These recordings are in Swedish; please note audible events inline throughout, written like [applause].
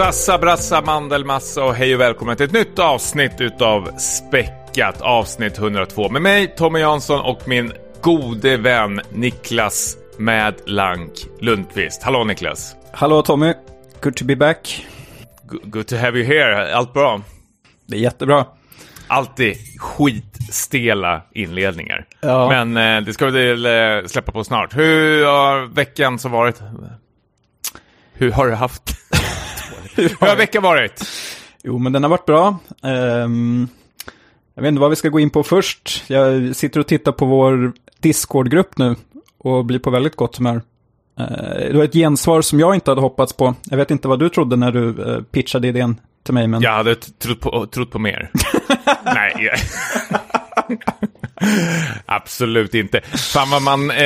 Sassa, brassa, mandelmassa och hej och välkommen till ett nytt avsnitt utav Späckat avsnitt 102 med mig Tommy Jansson och min gode vän Niklas Mad Lank Lundqvist. Hallå Niklas! Hallå Tommy! Good to be back. Good to have you here. Allt bra? Det är jättebra. Alltid skitstela inledningar. Ja. Men eh, det ska vi eh, släppa på snart. Hur har veckan som varit? Hur har du haft? [laughs] Hur har veckan varit? Jo, men den har varit bra. Ehm, jag vet inte vad vi ska gå in på först. Jag sitter och tittar på vår Discord-grupp nu och blir på väldigt gott humör. Uh, det var ett gensvar som jag inte hade hoppats på. Jag vet inte vad du trodde när du uh, pitchade idén till mig. Men... Jag hade trott på, trott på mer. [laughs] Nej. [laughs] Absolut inte. Fan vad man, eh,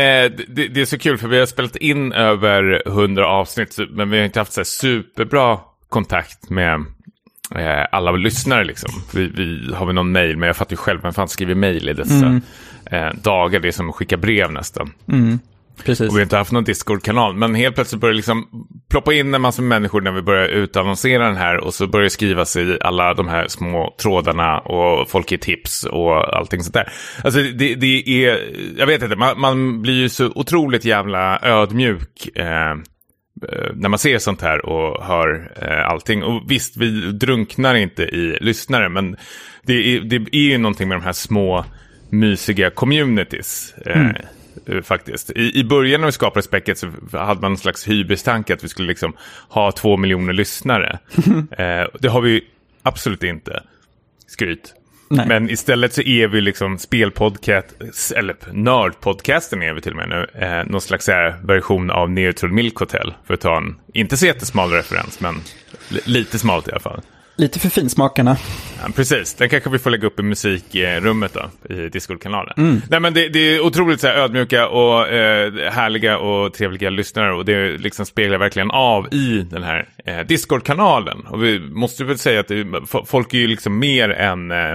det, det, är så kul för vi har spelat in över 100 avsnitt men vi har inte haft så superbra kontakt med eh, alla lyssnare liksom. Vi, vi har väl någon mail men jag fattar ju själv, vem fan skriver mail i dessa mm. eh, dagar? Det är som att skicka brev nästan. Mm. Precis. Och vi har inte haft någon Discord-kanal. Men helt plötsligt börjar det liksom ploppa in en massa människor när vi börjar utannonsera den här. Och så börjar det skrivas i alla de här små trådarna och folk ger tips och allting sånt där. Alltså det, det är, jag vet inte, man, man, blir ju så otroligt jävla ödmjuk. Eh, när man ser sånt här och hör eh, allting. Och visst, vi drunknar inte i lyssnare, men det är, det är ju någonting med de här små mysiga communities. Eh, mm. Eh, faktiskt. I, I början när vi skapade Späcket så hade man en slags hybristanke att vi skulle liksom ha två miljoner lyssnare. [laughs] eh, det har vi absolut inte. Skryt. Nej. Men istället så är vi liksom spelpodcast, eller nördpodcasten är vi till och med nu, eh, någon slags här version av Neutral Milk Hotel. För att ta en, inte så jättesmal referens, men lite smalt i alla fall. Lite för finsmakarna. Ja, precis, den kanske vi får lägga upp i musikrummet då, i Discord-kanalen. Mm. Nej men det, det, är otroligt så här, ödmjuka och eh, härliga och trevliga lyssnare och det liksom speglar verkligen av i den här eh, Discord-kanalen. Och vi måste väl säga att det, folk är ju liksom mer än eh,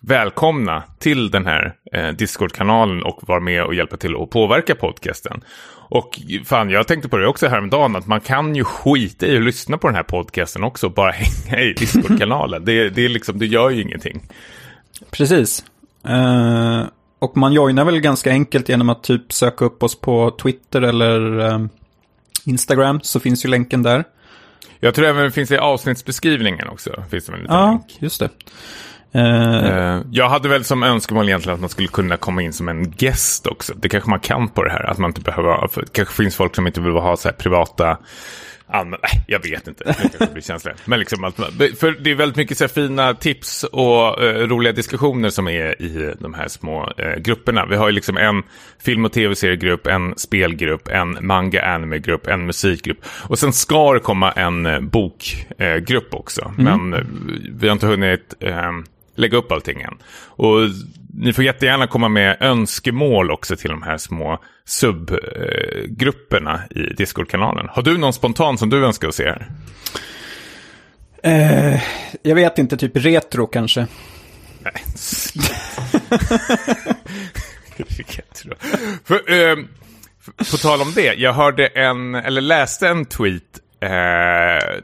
välkomna till den här eh, Discord-kanalen och vara med och hjälpa till att påverka podcasten. Och fan, jag tänkte på det också häromdagen, att man kan ju skita i att lyssna på den här podcasten också bara [laughs] hänga i Discord-kanalen. det, det, är liksom, det gör ju ingenting. Precis. Uh, och man joinar väl ganska enkelt genom att typ söka upp oss på Twitter eller uh, Instagram, så finns ju länken där. Jag tror även det finns i avsnittsbeskrivningen också. Finns det en ja, länk. just det. Uh, jag hade väl som önskemål egentligen att man skulle kunna komma in som en gäst också. Det kanske man kan på det här. Att man inte behöver, för det kanske finns folk som inte vill ha så här privata använd... Nej, jag vet inte. Det kanske blir känsligt. Men liksom att, för det är väldigt mycket så fina tips och uh, roliga diskussioner som är i de här små uh, grupperna. Vi har ju liksom en film och tv-seriegrupp, en spelgrupp, en manga-anime-grupp, en musikgrupp. Och sen ska det komma en uh, bokgrupp också. Mm. Men vi har inte hunnit lägga upp allting än. Och ni får jättegärna komma med önskemål också till de här små subgrupperna i Discord-kanalen. Har du någon spontan som du önskar att se här? Eh, jag vet inte, typ retro kanske. Nej. [laughs] retro. För, eh, på tal om det, jag hörde en, eller läste en tweet eh,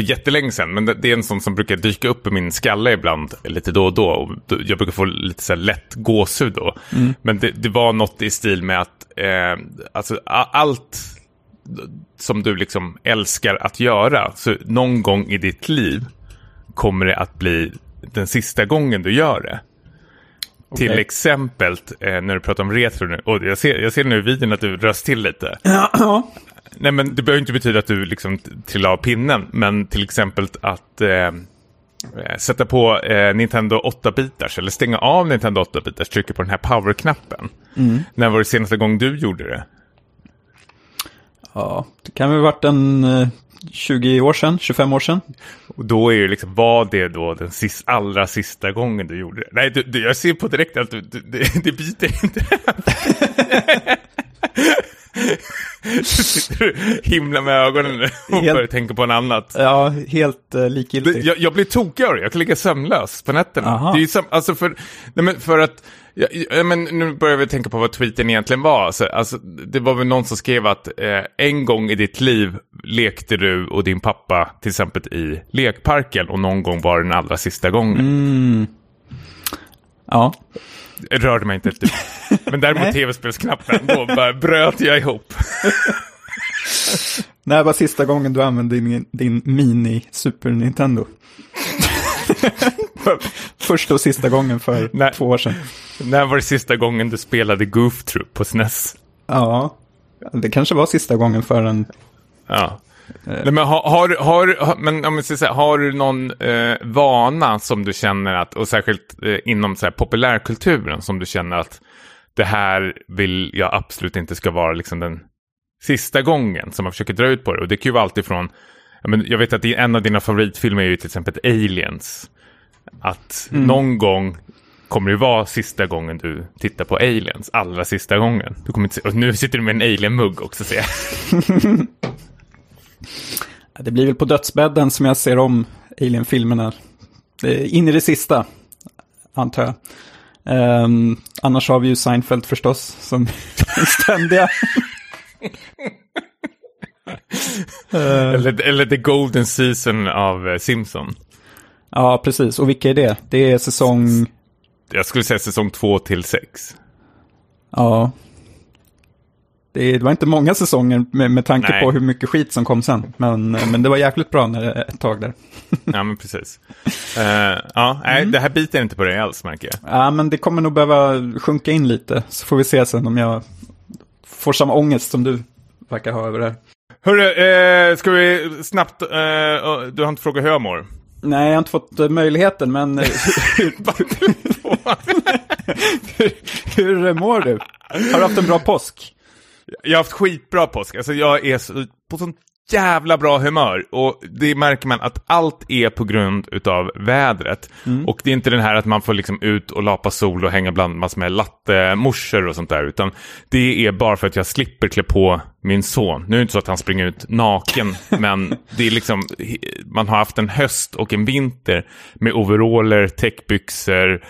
för jättelänge sedan. Men det är en sån som brukar dyka upp i min skalle ibland lite då och då. Och jag brukar få lite så här lätt gåshud då. Mm. Men det, det, var något i stil med att eh, alltså, allt som du liksom älskar att göra. Så någon gång i ditt liv kommer det att bli den sista gången du gör det. Okay. Till exempel eh, när du pratar om retro nu. Och jag ser, jag ser nu i videon att du röst till lite. Ja. [clears throat] Nej, men det behöver inte betyda att du liksom trillar av pinnen, men till exempel att eh, sätta på eh, Nintendo 8-bitars eller stänga av Nintendo 8-bitars, trycka på den här power-knappen. Mm. När var det senaste gång du gjorde det? Ja, det kan väl varit en eh, 20 år sedan, 25 år sedan. Och då är det liksom, var det då den sist, allra sista gången du gjorde det? Nej, du, du, jag ser på direkt att du, du, det, det biter inte. [laughs] [laughs] [laughs] Himlar med ögonen nu och Helt- börjar tänka på en annat. Ja, helt uh, likgiltigt. Jag, jag blir tokig av det. Jag kan ligga sömnlös på nätterna. Aha. Det är sam, alltså för, nej men för att, ja, ja, men nu börjar vi tänka på vad tweeten egentligen var. Alltså, alltså, det var väl någon som skrev att eh, en gång i ditt liv lekte du och din pappa till exempel i lekparken och någon gång var den allra sista gången. Mm. Ja, rörde mig inte ett dugg. [laughs] Men däremot tv-spelsknappen, då bara bröt jag ihop. [laughs] när var sista gången du använde din, din mini Super Nintendo? [laughs] För- Första och sista gången för Nej. två år sedan. När var det sista gången du spelade Goof Troop på SNES? Ja, det kanske var sista gången för en... Ja. Nej, men har, har, har, men om jag ska säga, har du någon eh, vana som du känner att, och särskilt eh, inom så här, populärkulturen, som du känner att det här vill jag absolut inte ska vara liksom den sista gången som man försöker dra ut på det. Och det kan ju vara alltifrån, men jag vet att en av dina favoritfilmer är ju till exempel Aliens. Att någon gång kommer det vara sista gången du tittar på Aliens, allra sista gången. Du kommer inte se, och nu sitter du med en alien-mugg också ser jag. [laughs] Det blir väl på dödsbädden som jag ser om Alien-filmerna. In i det sista, antar jag. Ehm, annars har vi ju Seinfeld förstås, som [laughs] ständiga. Eh, Eller, eller The Golden Season av eh, Simpson. ja, precis. Och vilka är det? Det är säsong... Jag skulle säga säsong två till sex. Ja. Det, var inte många säsonger med, med tanke Nej. på hur mycket skit som kom sen. Men, men det var jäkligt bra när, ett tag där. [laughs] Ja, men precis. Eh, ja, nej, det här biter inte på dig alls, märker jag. Ja, men det kommer nog behöva sjunka in lite. Så får vi se sen om jag får samma ångest som du verkar ha över det här. Hörru, eh, ska vi snabbt... Eh, du har inte frågat hur jag mår? Nej, jag har inte fått eh, möjligheten, men eh, [laughs] [laughs] hur, hur mår du? Har du haft en bra påsk? Jag har haft skitbra påsk. Alltså jag är så, på sånt jävla bra humör. Och det märker man att allt är på grund utav vädret. Och det är inte den här att man får liksom ut och lapa sol och hänga bland massor med lattemorsor och sånt där. Utan det är bara för att jag slipper klä på min son. Nu är det inte så att han springer ut naken. [laughs] men det är liksom, man har haft en höst och en vinter med overaller, täckbyxor,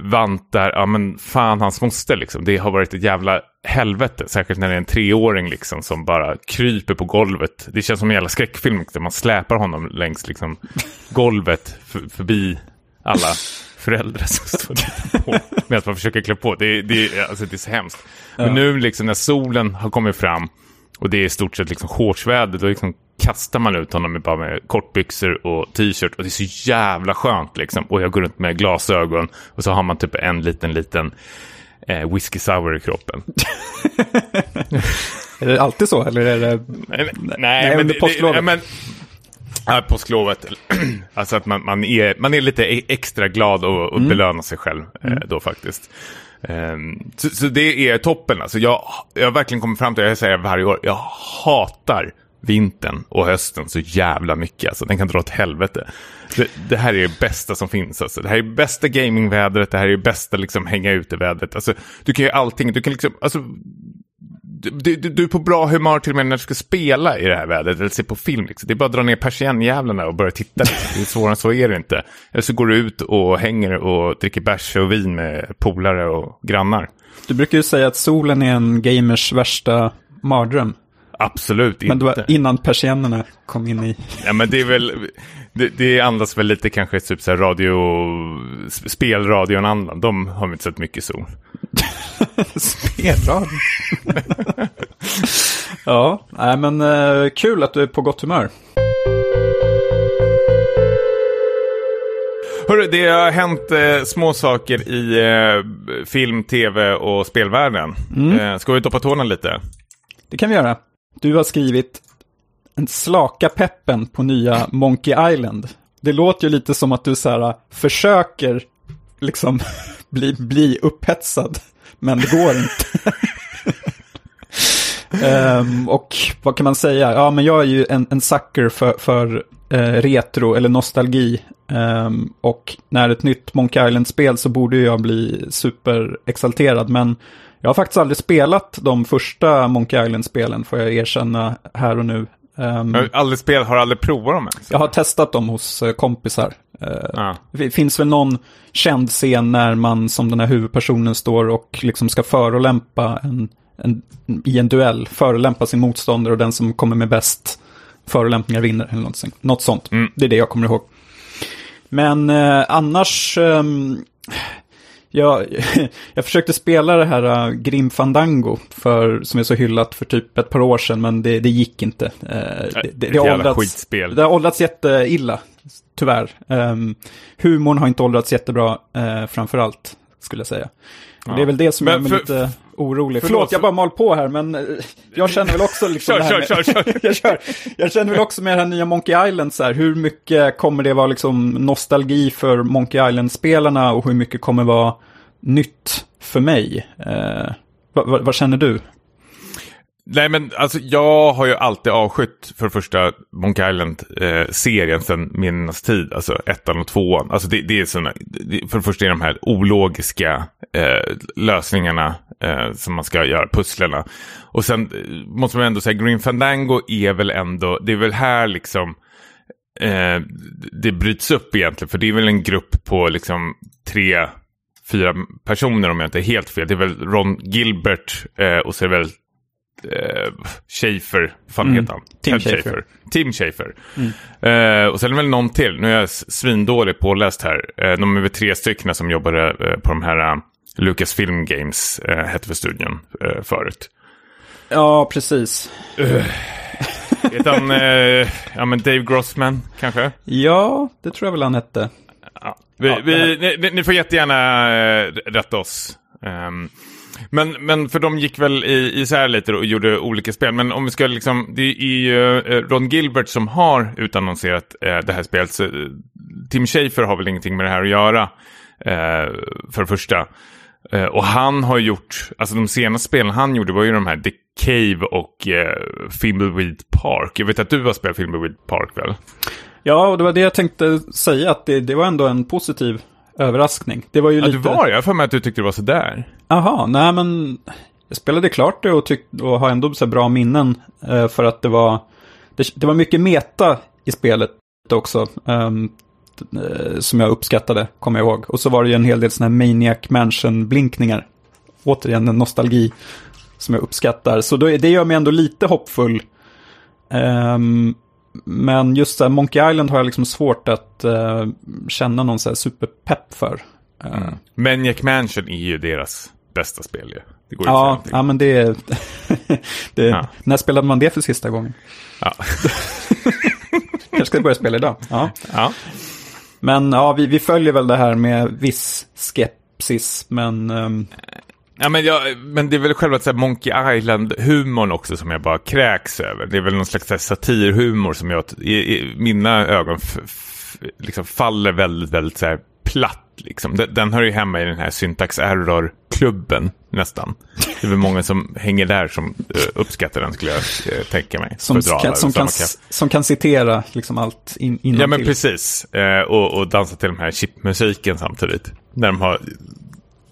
vantar, ja men fan hans moster liksom. Det har varit ett jävla helvete, särskilt när det är en treåring liksom som bara kryper på golvet. Det känns som en jävla skräckfilm, liksom. man släpar honom längs liksom golvet för, förbi alla föräldrar som står och på med att man försöker klä på. Det, det, alltså, det är så hemskt. Men nu liksom när solen har kommit fram och det är i stort sett liksom shortsväder, då liksom kastar man ut honom med, bara med kortbyxor och t-shirt och det är så jävla skönt liksom. Och jag går runt med glasögon och så har man typ en liten, liten eh, whisky sour i kroppen. [laughs] Är det alltid så, eller är det... Nej, nej, men under påsklovet. Det, men, ja, påsklovet. [clears throat] alltså att man, man, är, man är lite e- extra glad och, och belönar sig själv eh, då faktiskt. Ehm, så, så det är toppen. Alltså jag, jag har verkligen kommit fram till, jag säger varje år, jag hatar vintern och hösten så jävla mycket. Alltså, den kan dra åt helvete. Det, det här är det bästa som finns. Alltså. Det här är bästa gamingvädret, det här är det bästa liksom, hänga ute-vädret. Alltså, du kan ju allting, du kan liksom, alltså, du, du, du är på bra humör till och med när du ska spela i det här vädret eller se på film. Liksom. Det är bara att dra ner persiennjävlarna och börja titta. Liksom. Det är svårare än så är det inte. Eller så går du ut och hänger och dricker bärs och vin med polare och grannar. Du brukar ju säga att solen är en gamers värsta mardröm. Absolut Men inte. det var innan persiennerna kom in i... Ja, men det är väl, det, det andas väl lite kanske typ så här radio, sp- spelradion andan. De har vi inte sett mycket sol. [laughs] Spelradio. [laughs] ja, nej men eh, kul att du är på gott humör. Hörru, det har hänt eh, små saker i eh, film, tv och spelvärlden. Eh, ska vi doppa tårna lite? Det kan vi göra. Du har skrivit slaka peppen på nya Monkey Island. Det låter ju lite som att du så här äh, försöker liksom [laughs] bli, bli upphetsad, men det går inte. um, [laughs] och vad kan man säga? Ja, men jag är ju en, en sucker för, för eh, retro eller nostalgi. Um, och när ett nytt Monkey Island-spel så borde jag bli superexalterad. Men Jag har faktiskt aldrig spelat de första Monkey Island-spelen, får jag erkänna här och nu. Um, jag har aldrig spel, har aldrig provat dem ens. Jag har testat dem hos uh, kompisar. Uh. Det finns väl någon känd scen när man som den här huvudpersonen står och liksom ska förolämpa en, en, i en duell, förolämpa sin motståndare och den som kommer med bäst förolämpningar vinner. Eller något, något sånt. Mm. Det är det jag kommer ihåg. Men eh, annars, ehm, jag, [laughs] jag försökte spela det här uh, Grim Fandango, för, som är så hyllat för typ ett par år sedan, men det, det gick inte. Eh, det, det, det, har åldrats, det har åldrats jätteilla, tyvärr. Um, humorn har inte åldrats jättebra, uh, framför allt, skulle jag säga. Ja. Det är väl det som Men för- lite orolig. förlåt, Förlåt, jag bara mal på här, men eh, jag känner väl också liksom [laughs] Kör, kör, kör, kör. [laughs] jag, kör. jag känner väl också med det här nya Monkey Island, så här, hur mycket kommer det vara liksom nostalgi för Monkey Island-spelarna och hur mycket kommer vara nytt för mig? Eh, vad, vad, vad känner du? Nej men alltså jag har ju alltid avskytt för det första Monkey Island-serien sedan minnas tid. Alltså ettan och tvåan. Alltså det, det är såna, det, för det första är de här ologiska eh, lösningarna eh, som man ska göra, pusslerna. Och sen eh, måste man ändå säga, Green Fandango är väl ändå, det är väl här liksom eh, det bryts upp egentligen. För det är väl en grupp på liksom tre, fyra personer om jag inte är helt fel. Det är väl Ron Gilbert eh, och så är det väl eh, Schaefer, fan Mm. heter han? Tim Ted Schafer. Tim Schaefer. Eh, och sen är det väl någon till, nu är jag svindålig påläst här. Eh, de är väl tre stycken som jobbade eh, på de här uh, Lucasfilm Games, uh, hette för studion eh, förut. Ja, precis. Utan, eh, ja men Dave Grossman kanske? Ja, det tror jag väl han hette. Ja. Vi, Ja, vi, ni, ni- får jättegärna eh, rätta oss. Ehm, men, men för de gick väl i, isär lite och gjorde olika spel. Men om vi ska liksom, det är ju eh, Ron Gilbert som har utannonserat eh, det här spelet. Så, eh, Tim Schafer har väl ingenting med det här att göra. Eh, för det första. Eh, och han har gjort, alltså de senaste spelen han gjorde var ju de här The Cave och eh, Thimbleweed Park. Jag vet att du har spelat Thimbleweed Park väl? Ja, och det var det jag tänkte säga, att det, det var ändå en positiv överraskning. Det var ju Ja, lite... du var det. Jag för mig att du tyckte det var sådär. Jaha, nej men jag spelade klart det och, tyck, och har ändå så bra minnen eh, för att det var, det, det var mycket meta i spelet också. ehm, eh, som jag uppskattade, kommer jag ihåg. Och så var det ju en hel del sådana här Maniac Mansion-blinkningar. Återigen en nostalgi som jag uppskattar. Så då, det gör mig ändå lite hoppfull. Ehm, men just så här, Monkey Island har jag liksom svårt att eh, känna någon så här superpepp för. Eh, Maniac Mansion är ju deras bästa spel ju. Det går ju Ja, ja men det, [laughs] det Ja. När spelade man det för sista gången? Ja. [laughs] Kanske ska börja spela idag. Ja. ja. Men ja, vi, vi följer väl det här med viss skepsis, men Um... Ja, men, jag, men det är väl själva så här Monkey Island-humorn också som jag bara kräks över. Det är väl någon slags här satirhumor som jag, i, i mina ögon f, f, liksom faller väldigt, väldigt så här platt. Liksom. Den, den hör ju hemma i den här syntax error-klubben nästan. Det är väl många som hänger där som uh, uppskattar den skulle jag uh, tänka mig. som, alla som, kan, som kan citera liksom allt in, Ja men innantill. precis. Eh, och, och dansa till den här chipmusiken samtidigt. När de har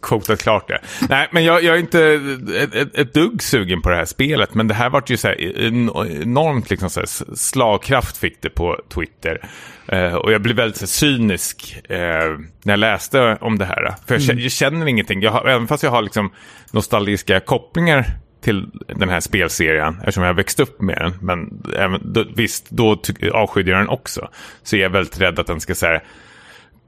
quotat klart det. Nej, men jag, jag är inte ett, ett, ett dugg sugen på det här spelet. Men det här vart ju så här en- enormt liksom så här slagkraft fick det på Twitter. Eh, och jag blev väldigt så här, cynisk eh, när jag läste om det här. För jag, känner, jag känner ingenting. Jag har, även fast jag har liksom nostalgiska kopplingar till den här spelserien eftersom jag har växt upp med den. Men även, då, visst, då avskydde jag den också. Så är jag väldigt rädd att den ska så här,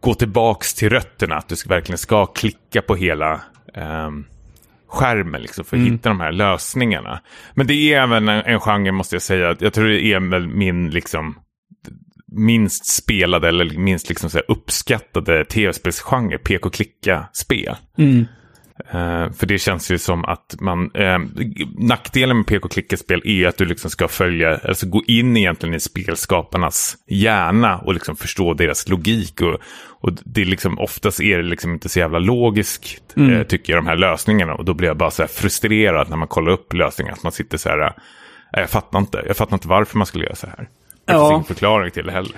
gå tillbaks till rötterna. Att du ska, verkligen ska klicka på hela ehm, skärmen liksom, för att hitta de här lösningarna. Men det är även en, en genre måste jag säga. Jag tror det är väl min liksom minst spelade eller minst liksom så uppskattade tv-spelsgenre, PK-klicka-spel. Mm. Eh, för det känns ju som att man... Eh, nackdelen med PK-klicka-spel är att du liksom ska följa, alltså gå in egentligen i spelskaparnas hjärna och liksom förstå deras logik. Och, och det är liksom, oftast är det liksom inte så jävla logiskt, eh, tycker jag, de här lösningarna. Och då blir jag bara så här frustrerad när man kollar upp lösningar. Att man sitter så här, jag fattar inte, jag fattar inte varför man skulle göra så här. Det finns Ja. ingen förklaring till det heller.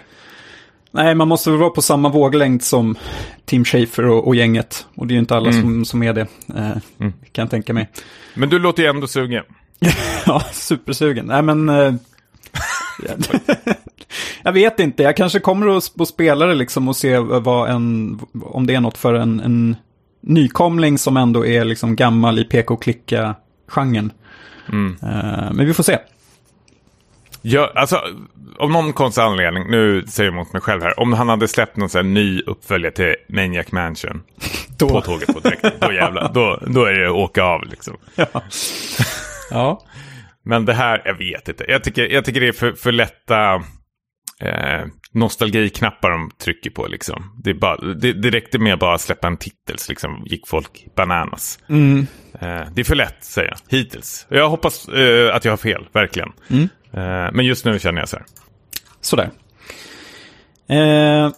Nej, man måste väl vara på samma våglängd som Tim Schafer och, och gänget. Och det är ju inte alla mm. som, som är det, eh, mm. kan jag tänka mig. Men du låter ju ändå sugen. [laughs] ja, supersugen. Nej, men... Eh, [laughs] jag vet inte, jag kanske kommer att, spela det liksom och se vad en, om det är något för en, en nykomling som ändå är liksom gammal i PK-klicka-genren. Mm. Uh, men vi får se. Ja, alltså, av någon konstig anledning, nu säger jag emot mig själv här, om han hade släppt någon sån här ny uppföljare till Maniac Mansion [laughs] då. på tåget på direkt, då jävlar, då, då är det åka av liksom. [laughs] Ja. ja. Men det här, jag vet inte. Jag tycker, jag tycker det är för, för lätta eh, nostalgiknappar de trycker på. Liksom. Det, är bara, det, det räckte med att bara släppa en titel så liksom, gick folk bananas. Mm. Eh, det är för lätt, säger jag, hittills. Jag hoppas eh, att jag har fel, verkligen. Mm. Eh, men just nu känner jag så här. Sådär. Eh,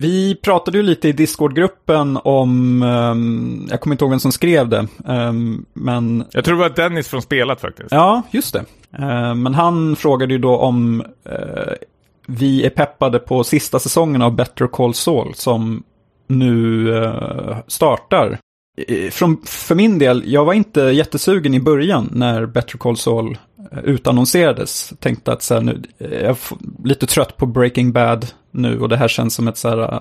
vi pratade ju lite i Discord-gruppen om, um, jag kommer inte ihåg vem som skrev det, um, men... Jag tror det var Dennis från Spelat faktiskt. Ja, just det. Uh, men han frågade ju då om uh, vi är peppade på sista säsongen av Better Call Saul som nu uh, startar. Från, för min del, jag var inte jättesugen i början när Better Call Saul Eh, utannonserades. Tänkte att så här, nu, eh, jag är lite trött på Breaking Bad nu och det här känns som ett så här, eh,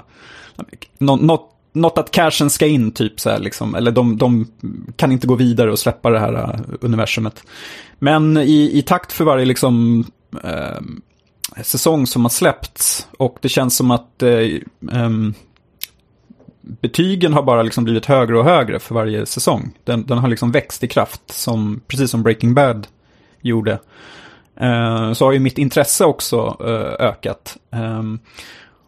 något, något att cashen ska in typ så här liksom, eller de, de kan inte gå vidare och släppa det här uh, universumet. Men i, i takt för varje liksom uh, säsong som har släppts och det känns som att um, betygen har bara liksom blivit högre och högre för varje säsong. Den, den har liksom växt i kraft, som, precis som Breaking Bad gjorde. Eh, så har ju mitt intresse också eh, ökat. Ehm,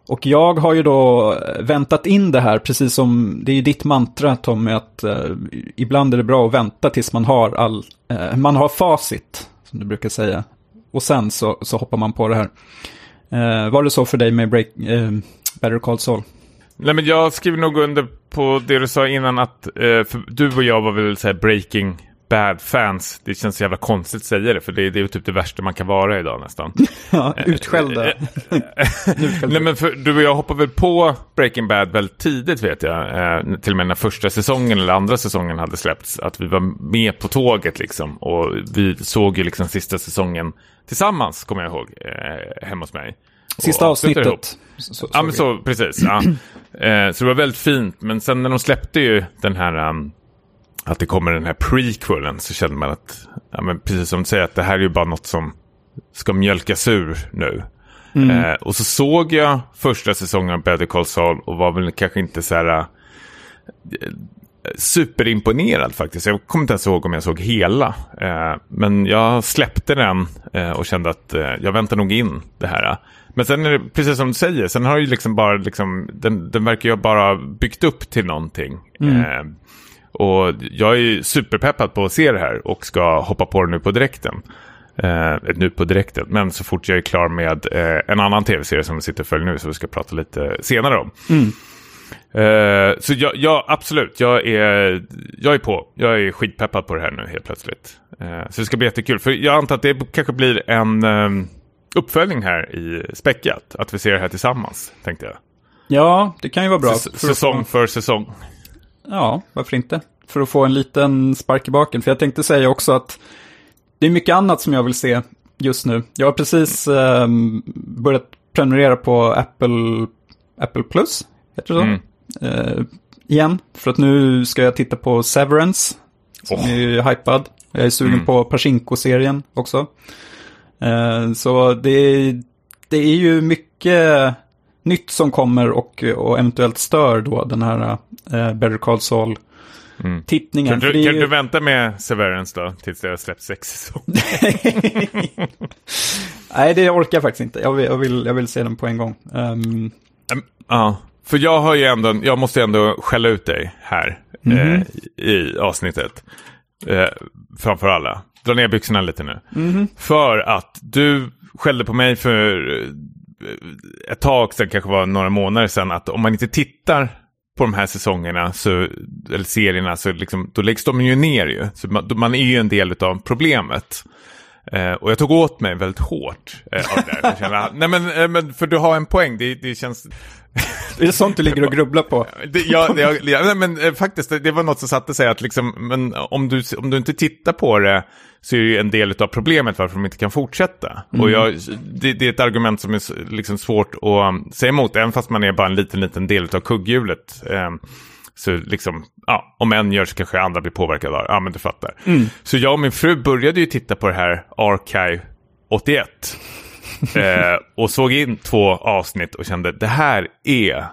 och jag har ju då väntat in det här, precis som det är ju ditt mantra Tommy, att eh, ibland är det bra att vänta tills man har all, eh, man har facit, som du brukar säga. Och sen så, så hoppar man på det här. var det så för dig med break, Better Call Saul? Nej men jag skriver nog under på det du sa innan att du och jag var väl så Breaking Bad-fans, det känns jävla konstigt att säga det, för det, det är typ det värsta man kan vara idag nästan. [laughs] ja, [laughs] utskällda. Nej, men för, du och jag hoppade väl på Breaking Bad väldigt tidigt vet jag. Eh, till och med när första säsongen eller andra säsongen hade släppts. Att vi var med på tåget liksom. Och vi såg ju liksom sista säsongen tillsammans, kommer jag ihåg, eh, hemma hos mig. Sista avsnittet. Så, så, ja, men så, precis. Ja. [clears throat] eh, så det var väldigt fint, men sen när de släppte ju den här... Um, att det kommer den här prequelen så känner man att, ja, men precis som du säger, att det här är ju bara något som ska mjölkas ur nu. Mm. Eh, och så såg jag första säsongen av Better Call Saul och var väl kanske inte så här äh, superimponerad faktiskt. Jag kommer inte ens ihåg om jag såg hela. Eh, men jag släppte den eh, och kände att eh, jag väntar nog in det här. Men sen är det precis som du säger, sen har ju liksom bara, liksom, den, den verkar ju bara byggt upp till någonting. Mm. Eh, och jag är superpeppad på att se det här och ska hoppa på det nu på direkten. Eh, nu på direkten, men så fort jag är klar med eh, en annan tv-serie som vi sitter och följer nu, så vi ska prata lite senare om. Mm. Eh, så jag, jag, absolut, jag är, jag är på. Jag är skitpeppad på det här nu helt plötsligt. Eh, så det ska bli jättekul, för jag antar att det kanske blir en ehm, uppföljning här i Späckat. Att vi ser det här tillsammans, tänkte jag. Ja, det kan ju vara bra. S säsong för säsong. Ja, varför inte? För att få en liten spark i baken. För jag tänkte säga också att det är mycket annat som jag vill se just nu. Jag har precis eh, börjat prenumerera på Apple, Apple Plus, heter det så? Mm. Eh, igen, för att nu ska jag titta på Severance, som oh. är hypad. Jag är sugen mm. på Pachinko-serien också. Eh, så det, det är ju mycket nytt som kommer och, och eventuellt stör då den här eh, Better Call Saul mm. Kan, du, kan du vänta med Severance då tills det har släppt sex säsonger? [laughs] Nej, det orkar jag faktiskt inte. Jag vill, jag vill, jag vill se den på en gång. Um... Ja, för jag har ju ändå, jag måste ändå skälla ut dig här mm -hmm. eh, i avsnittet. Eh, framför alla. Dra ner byxorna lite nu. Mm -hmm. För att du skällde på mig för ett tag sedan, kanske var några månader sedan, att om man inte tittar på de här säsongerna, så, eller serierna, så liksom, då läggs de ju ner ju. Så man, man är ju en del av problemet. Eh, och jag tog åt mig väldigt hårt eh, av det där. Jag kände, [laughs] nej men, eh, men för du har en poäng, det, det känns... [laughs] Det är sånt du ligger och grubblar på. Det, ja, det, ja, nej, men eh, faktiskt, det, var något som satte sig att liksom, men om du, om du inte tittar på det så är det ju en del av problemet varför de inte kan fortsätta. Och jag, det, det är ett argument som är liksom svårt att um, säga emot, även fast man är bara en liten, liten del av kugghjulet. Um, så liksom, ja, om en gör så kanske andra blir påverkade av. Ja, men du fattar. Så jag och min fru började ju titta på det här Archive 81 eh, och såg in två avsnitt och kände det här är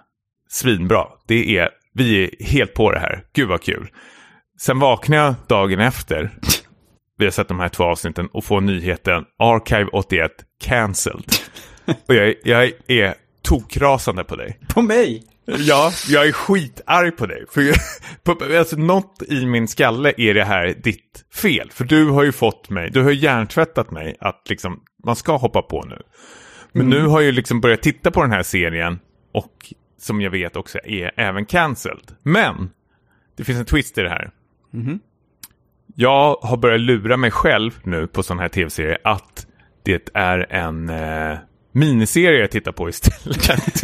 svinbra. Det är, vi är helt på det här. Gud vad kul. Sen vaknade jag dagen efter. Vi har sett de här två avsnitten och får nyheten Archive 81 cancelled. Och jag, jag är tokrasande på dig. På mig? Ja, jag är skitarg på dig. För [laughs] på, alltså, något i min skalle är det här ditt fel. För du har ju fått mig, du har hjärntvättat mig att liksom, man ska hoppa på nu. Men nu har jag ju liksom börjat titta på den här serien och som jag vet också är även cancelled. Men det finns en twist i det här. Jag har börjat lura mig själv nu på sån här tv-serie att det är en eh, miniserie jag tittar på istället.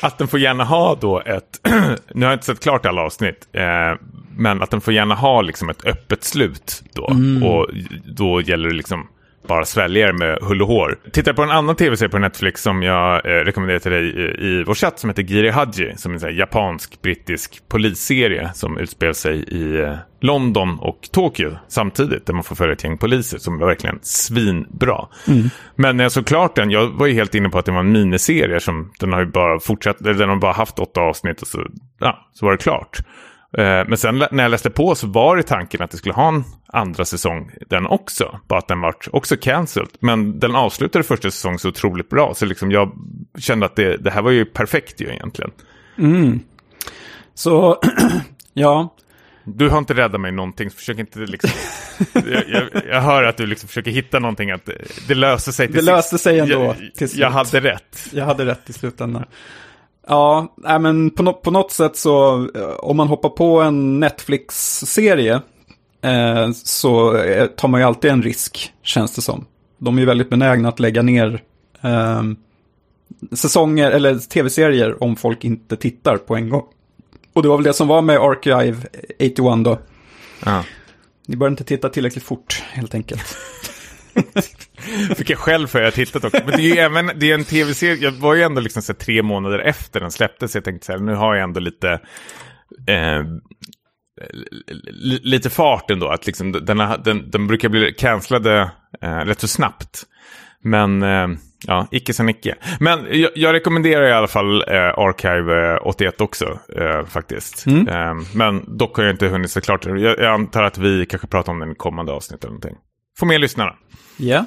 [laughs] att den får gärna ha då ett, [clears throat] nu har jag inte sett klart alla avsnitt, eh, men att den får gärna ha liksom ett öppet slut då. Och då gäller det liksom bara svälja det med hull och hår. Titta på en annan tv-serie på Netflix som jag eh, rekommenderar till dig i, i vår chatt som heter Giri Haji. Som är en japansk-brittisk polisserie som utspelar sig i eh, London och Tokyo samtidigt. Där man får följa ett gäng poliser som är verkligen svinbra. Men när jag såg klart den, jag var ju helt inne på att det var en miniserie som den har ju bara fortsatt, eller den har bara haft åtta avsnitt och så, ja, så var det klart. Eh, Men sen när jag läste på så var det tanken att det skulle ha en andra säsong den också. Bara att den var också cancelled. Men den avslutade första säsongen så otroligt bra. Så liksom jag kände att det, det här var ju perfekt ju egentligen. Så, [clears throat] ja. Du har inte räddat mig någonting, så försök inte liksom... [laughs] jag, jag, jag hör att du liksom försöker hitta någonting, att det, det löser sig till Det sist. löste sig ändå Jag, till slut. jag hade rätt. Jag hade rätt i slutändan. Ja, nej, men på, nå- på något sätt så, eh, om man hoppar på en Netflix-serie, eh, så eh, tar man ju alltid en risk, känns det som. De är ju väldigt benägna att lägga ner eh, säsonger eller tv-serier om folk inte tittar på en gång. Och det var väl det som var med Archive 81 då. Ja. Ni började inte titta tillräckligt fort, helt enkelt. [laughs] Fick jag själv för att jag tittat också. Men det är ju även, det är en tv-serie, jag var ju ändå liksom så tre månader efter den släpptes. Jag tänkte så här, nu har jag ändå lite, eh, li- lite fart ändå. Att liksom, den, den, den brukar bli cancellade eh, rätt så snabbt. Men eh, ja, icke sen icke. Men jag, jag rekommenderar i alla fall eh, Archive eh, 81 också eh, faktiskt. Eh, men dock har jag inte hunnit se klart det. Jag, jag antar att vi kanske pratar om den i kommande avsnitt eller någonting. Få med lyssnarna. Ja.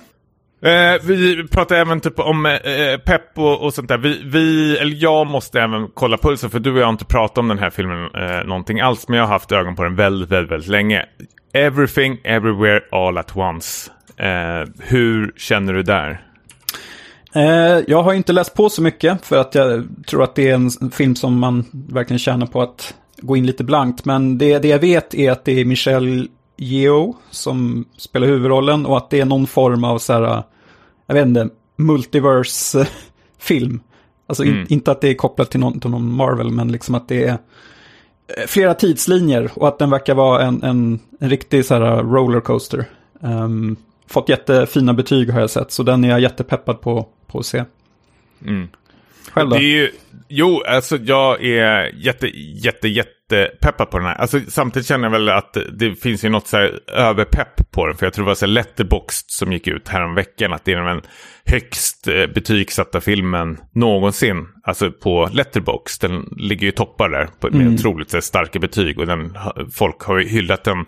Eh, vi pratar även typ om eh, pepp och, och sånt där. Vi, vi, eller jag måste även kolla pulsen för du och jag har inte pratat om den här filmen eh, någonting alls. Men jag har haft ögon på den väldigt, väldigt, väldigt länge. Everything, everywhere, all at once. Eh, hur känner du där? Eh, jag har inte läst på så mycket för att jag tror att det är en film som man verkligen tjänar på att gå in lite blankt. Men det, det jag vet är att det är Michelle Yeoh som spelar huvudrollen och att det är någon form av så här, jag vet inte, multiverse-film. Alltså in, inte att det är kopplat till någon, till någon Marvel, men liksom att det är eh, flera tidslinjer och att den verkar vara en, en, en riktig så här rollercoaster. Um, fått jättefina betyg har jag sett, så den är jag jättepeppad på, på att se. Själv då? Det är ju, jo, alltså jag är jätte, jätte, jätte peppad på den här. Alltså, samtidigt känner jag väl att det finns ju något så här överpepp på den. För jag tror det var så Letterboxd som gick ut häromveckan. Att det är den högst eh, betygsatta filmen någonsin. Alltså på Letterboxd. Den ligger ju toppar där på, med otroligt så här, starka betyg. Och den, folk har ju hyllat den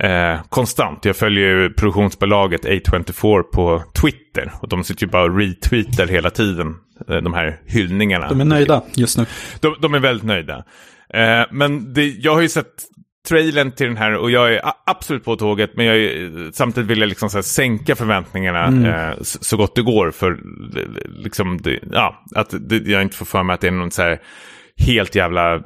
eh, konstant. Jag följer ju produktionsbolaget A24 på Twitter. Och de sitter ju bara och retweetar hela tiden. Eh, De här hyllningarna. De är nöjda just nu. De, de är väldigt nöjda. Eh, men det, jag har ju sett trailern till den här och jag är absolut på tåget. Men jag är, samtidigt vill jag liksom så sänka förväntningarna eh, så, gott det går. För liksom det, ja, att det, jag inte får för mig att det är någon så här helt jävla eh,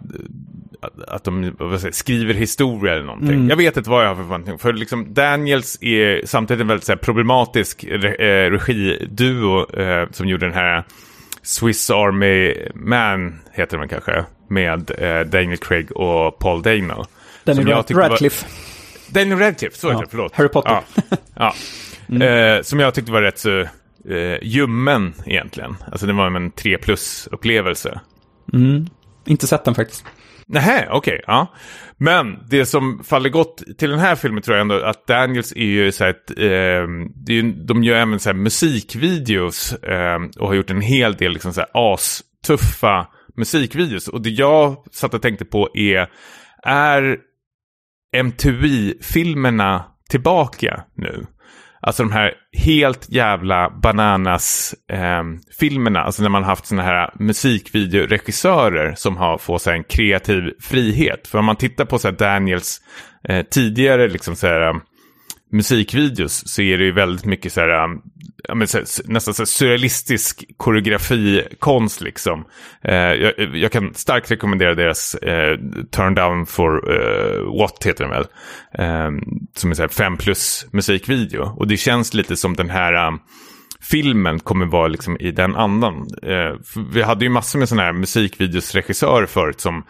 att de säger, skriver historia eller någonting. Mm. Jag vet inte vad jag har för förväntningar. För liksom Daniels är samtidigt en väldigt så här, problematisk re eh, regiduo eh, som gjorde den här Swiss Army Man, heter den kanske, med eh, Daniel Craig och Paul Dano. Daniel Radcliffe. Var... Daniel Radcliffe, så heter det, förlåt. Harry Potter. Ja. ja. [laughs] Mm. Eh, som jag tyckte var rätt så eh, ljummen egentligen. Alltså det var en 3 plus-upplevelse. Mm. Inte sett den faktiskt. Nej, okej. Okay, ja. Men det som faller gott till den här filmen tror jag ändå att Daniels är ju så här ett, eh, de gör även så här musikvideos eh, och har gjort en hel del liksom så här astuffa musikvideos. Och det jag satt och tänkte på är, är MTV-filmerna tillbaka nu? Alltså de här helt jävla bananas-filmerna. Ehm, eh, alltså när man haft sådana här musikvideoregissörer som har fått en kreativ frihet. För om man tittar på så här Daniels eh, tidigare liksom så här, ehm, musikvideos så är det ju väldigt mycket så här, um, ja, men, så här, nästan så här surrealistisk koreografikonst liksom. Eh, jag, jag, kan starkt rekommendera deras eh, Turn Down for uh, What heter den väl. Ehm, som är så här 5 plus musikvideo. Och det känns lite som den här um, filmen kommer vara liksom i den andan. Eh, vi hade ju massor med sådana här musikvideosregissörer förut som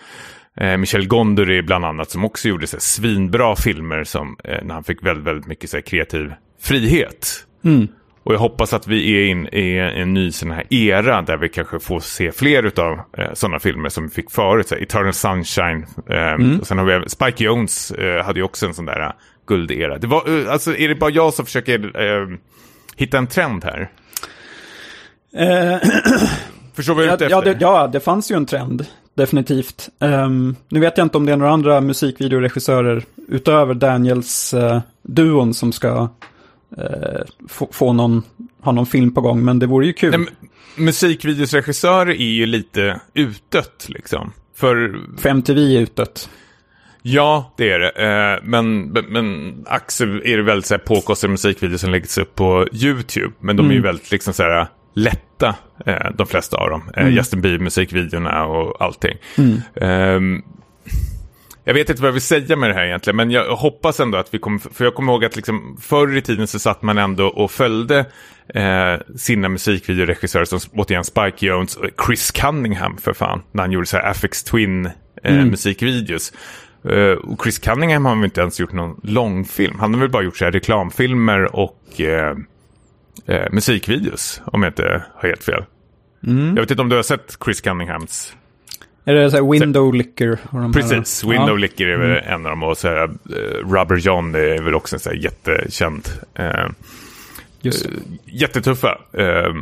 Eh, Michel Gondry bland annat som också gjorde så här, svinbra filmer som, eh, när han fick väldigt, väldigt mycket så här, kreativ frihet. Mm. Och jag hoppas att vi är in i en ny sån här era där vi kanske får se fler av eh, sådana filmer som vi fick förut. Så här, Eternal Sunshine. Eh, mm. och sen har vi Spike Jones eh, hade ju också en sån där uh, guldera. Det var, uh, alltså, är det bara jag som försöker uh, hitta en trend här? [clears throat] Förstår ute efter? Ja det, ja, det fanns ju en trend definitivt. Um, nu vet jag inte om det är några andra musikvideoregissörer utöver Daniels uh, duon som ska uh, få, få någon, ha någon film på gång, men det vore ju kul. Nej, musikvideosregissörer är ju lite utdött liksom. För... För MTV är utdött. Ja, det är det. Eh, men, men Axel är det väldigt så här, påkostade musikvideor som läggs upp på YouTube. Men de är ju mm. väldigt liksom så här lätta, eh, de flesta av dem. Eh, mm. Justin Bieber-musikvideorna och allting. Mm. Eh, jag vet inte vad jag vill säga med det här egentligen, men jag hoppas ändå att vi kommer, för jag kommer ihåg att liksom förr i tiden så satt man ändå och följde eh, sina musikvideoregissörer som återigen Spike Jones och Chris Cunningham för fan, när han gjorde så här Affix Twin eh, mm. musikvideos. Uh, och Chris Cunningham har väl inte ens gjort någon långfilm. Han har väl bara gjort så här reklamfilmer och uh, eh, musikvideos, om jag inte har helt fel. Mm. Jag vet inte om du har sett Chris Cunninghams är det så här Window Licker? Precis, Window ja. Licker är väl mm. en av dem. Och så här, uh, Rubber John är väl också en så här jättekänd. Uh, Just. Uh, jättetuffa. Uh,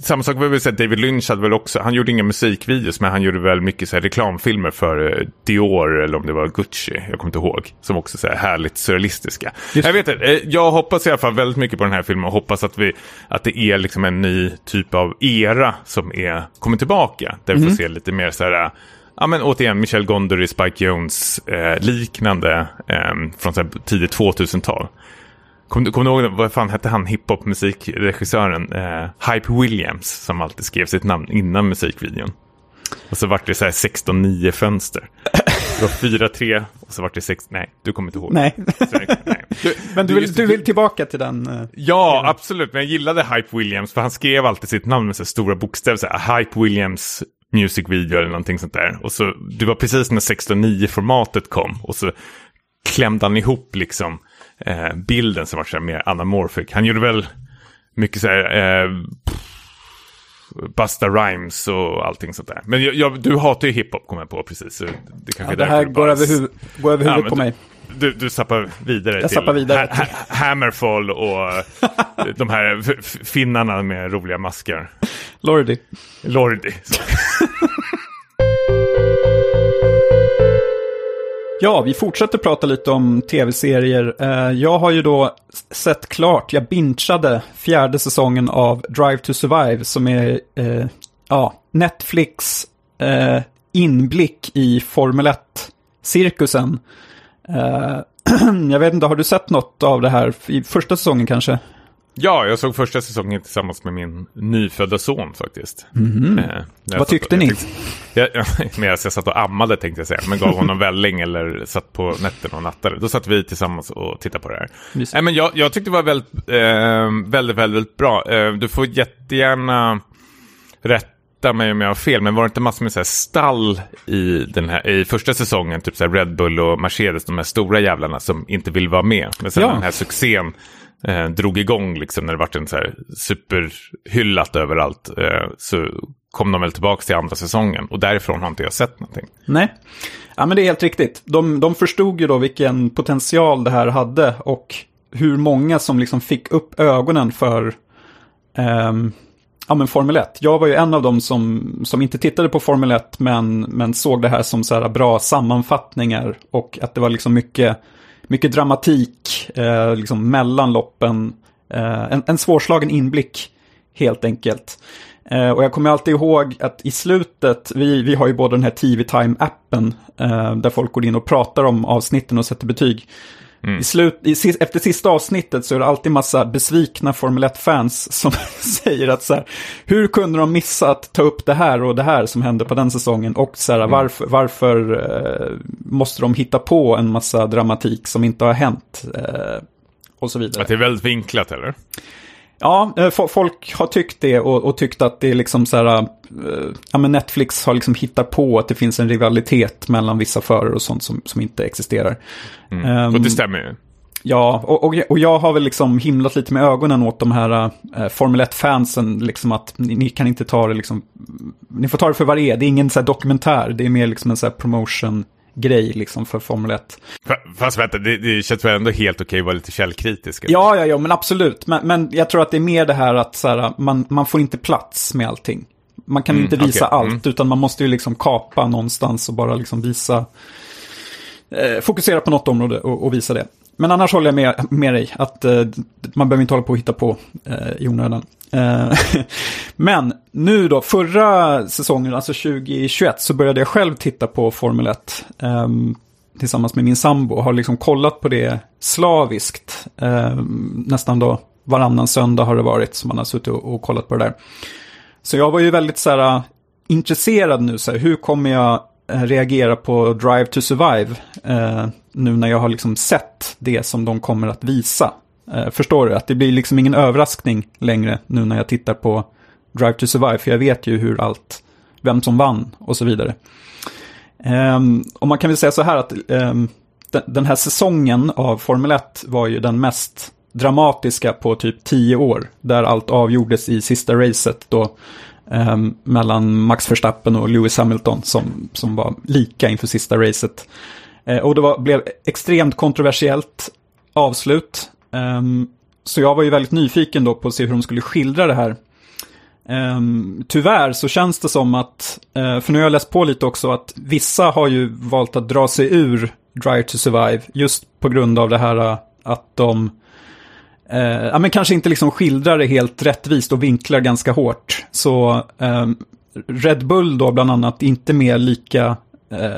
samma sak vill säga, David Lynch hade väl också, han gjorde inga musikvideos men han gjorde väl mycket så reklamfilmer för uh, Dior eller om det var Gucci, jag kommer inte ihåg. Som också så här, härligt surrealistiska. Just. Jag vet inte, jag hoppas i alla fall väldigt mycket på den här filmen och hoppas att, vi, att det är liksom en ny typ av era som är, kommer tillbaka. Där vi får mhm. se lite mer så här Ja men återigen Michel Gondry, Spike Jones eh, liknande eh, från tidigt 2000-tal. Kommer du, kom du ihåg, vad fan hette han, hiphop-musikregissören? Eh, Hype Williams, som alltid skrev sitt namn innan musikvideon. Och så vart det så här 16-9 fönster. Det var 4-3 och så vart det 6, nej, du kommer inte ihåg. Nej. Du, men du vill, du vill tillbaka till den? Uh, ja, till absolut. Men jag gillade Hype Williams, för han skrev alltid sitt namn med så stora bokstäver. Så här, Hype Williams music video eller någonting sånt där. Och så, det var precis när 16-9-formatet kom. Och så klämde han ihop liksom eh, bilden som var så mer anamorphic. Han gjorde väl mycket så här eh, Busta Rhymes och allting sånt där. Men jag, jag, du hatar ju hiphop kommer jag på precis. Så det kanske ja, det här går över, huvud, går över huvudet ja, på mig. Du, du sappar vidare jag till vidare. Ha, ha, Hammerfall och de här finnarna med roliga maskar. Lordi. Lordi. [laughs] Ja, vi fortsätter prata lite om tv-serier. Eh, jag har ju då sett klart, jag bingeade fjärde säsongen av Drive to Survive som är eh, ja, Netflix eh, inblick i Formel 1-cirkusen. Eh, [clears throat] jag vet inte, har du sett något av det här i första säsongen kanske? Ja, jag såg första säsongen tillsammans med min nyfödda son faktiskt. Mm. Eh, Vad tyckte ni? Jag, jag, jag, jag satt och ammade tänkte jag säga, men gav honom välling eller satt på nätterna och nattade. Då satt vi tillsammans och tittade på det här. Nej, men jag, jag tyckte det var väldigt, eh, väldigt, väldigt bra. Eh, du får jättegärna rätta mig om jag har fel, men var det inte massor med så stall i, den här, i första säsongen? Typ så Red Bull och Mercedes, de här stora jävlarna som inte vill vara med. Men sen ja. den här succén eh, drog igång liksom när det vart en så här superhyllat överallt. Eh, så kom de väl tillbaka till andra säsongen och därifrån har inte jag sett någonting. Nej, ja, men det är helt riktigt. De, de förstod ju då vilken potential det här hade och hur många som liksom fick upp ögonen för um, ja, men Formel 1. Jag var ju en av dem som, som inte tittade på Formel 1 men, men såg det här som så här bra sammanfattningar och att det var liksom mycket mycket dramatik eh, liksom mellan loppen. Eh, en, en svårslagen inblick helt enkelt. Eh, och jag kommer alltid ihåg att i slutet, vi, vi har ju både den här TV Time-appen eh, där folk går in och pratar om avsnitten och sätter betyg. Mm. I slut, i, efter sista avsnittet så är det alltid massa besvikna Formel 1-fans [laughs] som säger att så här, hur kunde de missa att ta upp det här och det här som hände på den säsongen och så här, mm. varför, varför eh, måste de hitta på en massa dramatik som inte har hänt eh, och så vidare. Att det är väldigt vinklat eller? Ja, eh, folk har tyckt det och, och tyckt att det är liksom så här, äh, ja men Netflix har liksom hittat på att det finns en rivalitet mellan vissa förare och sånt som, som inte existerar. Mm. Um, och det stämmer ju. Ja, och, och, och, jag har väl liksom himlat lite med ögonen åt de här äh, Formel 1-fansen, liksom att ni, ni, kan inte ta det liksom, ni får ta det för vad det är, det är ingen så här dokumentär, det är mer liksom en så här promotion grej liksom för Formel 1. Fast vänta, det, det känns väl ändå helt okej att vara lite källkritisk? Ja, ja, ja, men absolut. Men, men jag tror att det är mer det här att så här, man, man får inte plats med allting. Man kan mm, inte visa okay. allt, mm. utan man måste ju liksom kapa någonstans och bara liksom visa, eh, fokusera på något område och, och, visa det. Men annars håller jag med, med dig, att eh, man behöver inte hålla på och hitta på eh, i onödan. Eh, [laughs] men nu då, förra säsongen, alltså 2021, så började jag själv titta på Formel 1. eh, tillsammans med min sambo. Har liksom kollat på det slaviskt. Ehm, nästan då varannan söndag har det varit som man har suttit och, och kollat på det där. Så jag var ju väldigt så här, intresserad nu, så här, hur kommer jag eh, reagera på Drive to Survive? Eh, nu när jag har liksom sett det som de kommer att visa. Eh, förstår du? Att det blir liksom ingen överraskning längre nu när jag tittar på Drive to Survive. För jag vet ju hur allt, vem som vann och så vidare. Eh, och man kan väl säga så här att eh, den här säsongen av Formel 1 var ju den mest dramatiska på typ tio år. Där allt avgjordes i sista racet då. eh, mellan Max Verstappen och Lewis Hamilton som, som var lika inför sista racet. Eh, och det var, blev extremt kontroversiellt avslut. Um, så jag var ju väldigt nyfiken då på att se hur de skulle skildra det här. Um, tyvärr så känns det som att, uh, för nu har jag läst på lite också, att vissa har ju valt att dra sig ur Drive to Survive just på grund av det här uh, att de uh, ja, men kanske inte liksom skildrar det helt rättvist och vinklar ganska hårt. Så um, Red Bull då bland annat inte med lika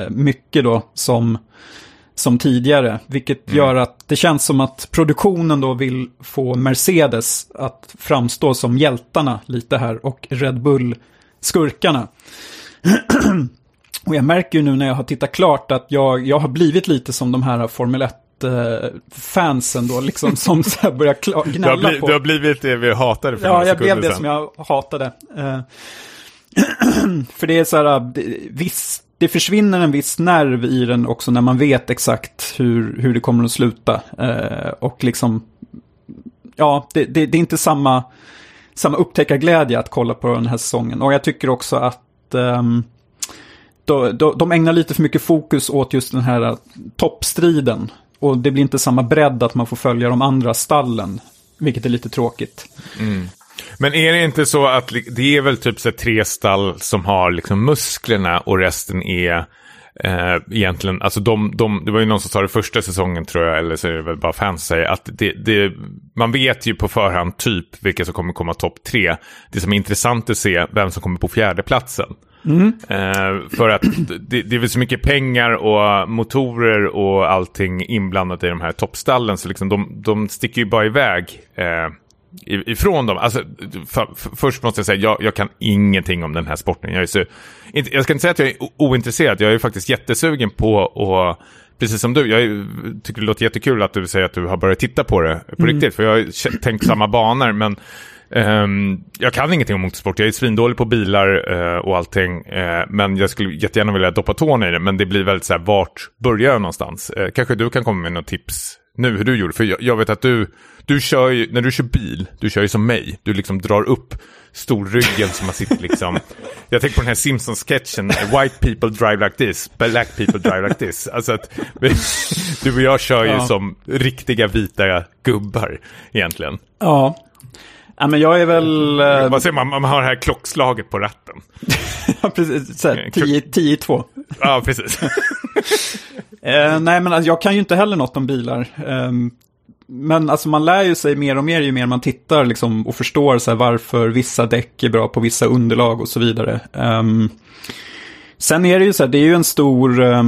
mycket då som som tidigare. Vilket mm. gör att det känns som att produktionen då vill få Mercedes att framstå som hjältarna lite här och Red Bull skurkarna. [clears throat] och jag märker ju nu när jag har tittat klart att jag, jag har blivit lite som de här Formel 1 fansen då, liksom [laughs] som så här börjar gnälla du bli, på. Du har blivit det vi hatade för Ja, jag blev det som jag hatade. Uh, [clears throat] för det är så här, visst, det försvinner en viss nerv i den också när man vet exakt hur, hur det kommer att sluta. Eh, och liksom, ja, det, det, det, är inte samma, samma upptäckarglädje att kolla på den här säsongen. Och jag tycker också att eh, de, de ägnar lite för mycket fokus åt just den här toppstriden. Och det blir inte samma bredd att man får följa de andra stallen. Vilket är lite tråkigt. Mm. Men är det inte så att det är väl typ så tre stall som har liksom musklerna och resten är eh, egentligen, alltså de, de, det var ju någon som sa det första säsongen tror jag, eller så är det väl bara fans säger att det, det, man vet ju på förhand typ vilka som kommer komma topp tre. Det som är intressant att se vem som kommer på fjärdeplatsen. Mm. Eh, för att det, det är väl så mycket pengar och motorer och allting inblandat i de här toppstallen så liksom de, de sticker ju bara iväg. Eh, ifrån dem. Alltså, för, för, först måste jag säga, jag, jag kan ingenting om den här sporten. Jag, är så, inte, jag ska inte säga att jag är ointresserad, jag är faktiskt jättesugen på att precis som du, jag tycker det låter jättekul att du säger att du har börjat titta på det på mm. riktigt. För jag har tänkt samma banor, men um, jag kan ingenting om motorsport. Jag är svindålig på bilar uh, och allting. Uh, men jag skulle jättegärna vilja doppa tårna i det. Men det blir väldigt så här, vart börjar jag någonstans? Uh, kanske du kan komma med något tips nu hur du gjorde. För jag, jag, vet att du, du kör ju, när du kör bil, du kör ju som mig. Du liksom drar upp storryggen som man sitter liksom. [laughs] Jag tänker på den här Simpsons-sketchen, White people drive like this, black people drive like this. Alltså att [laughs] du och jag kör ju ja. som riktiga vita gubbar egentligen. Ja. Ja, men jag är väl... Vad säger man? Man har det här klockslaget på ratten. [laughs] ja, precis. Så här, 10, 10 2. ja, precis. eh, nej, men alltså, jag kan ju inte heller något om bilar. Um, men alltså man lär ju sig mer och mer ju mer man tittar liksom, och förstår så här, varför vissa däck är bra på vissa underlag och så vidare. Um, sen är det ju så här, det är ju en stor, uh,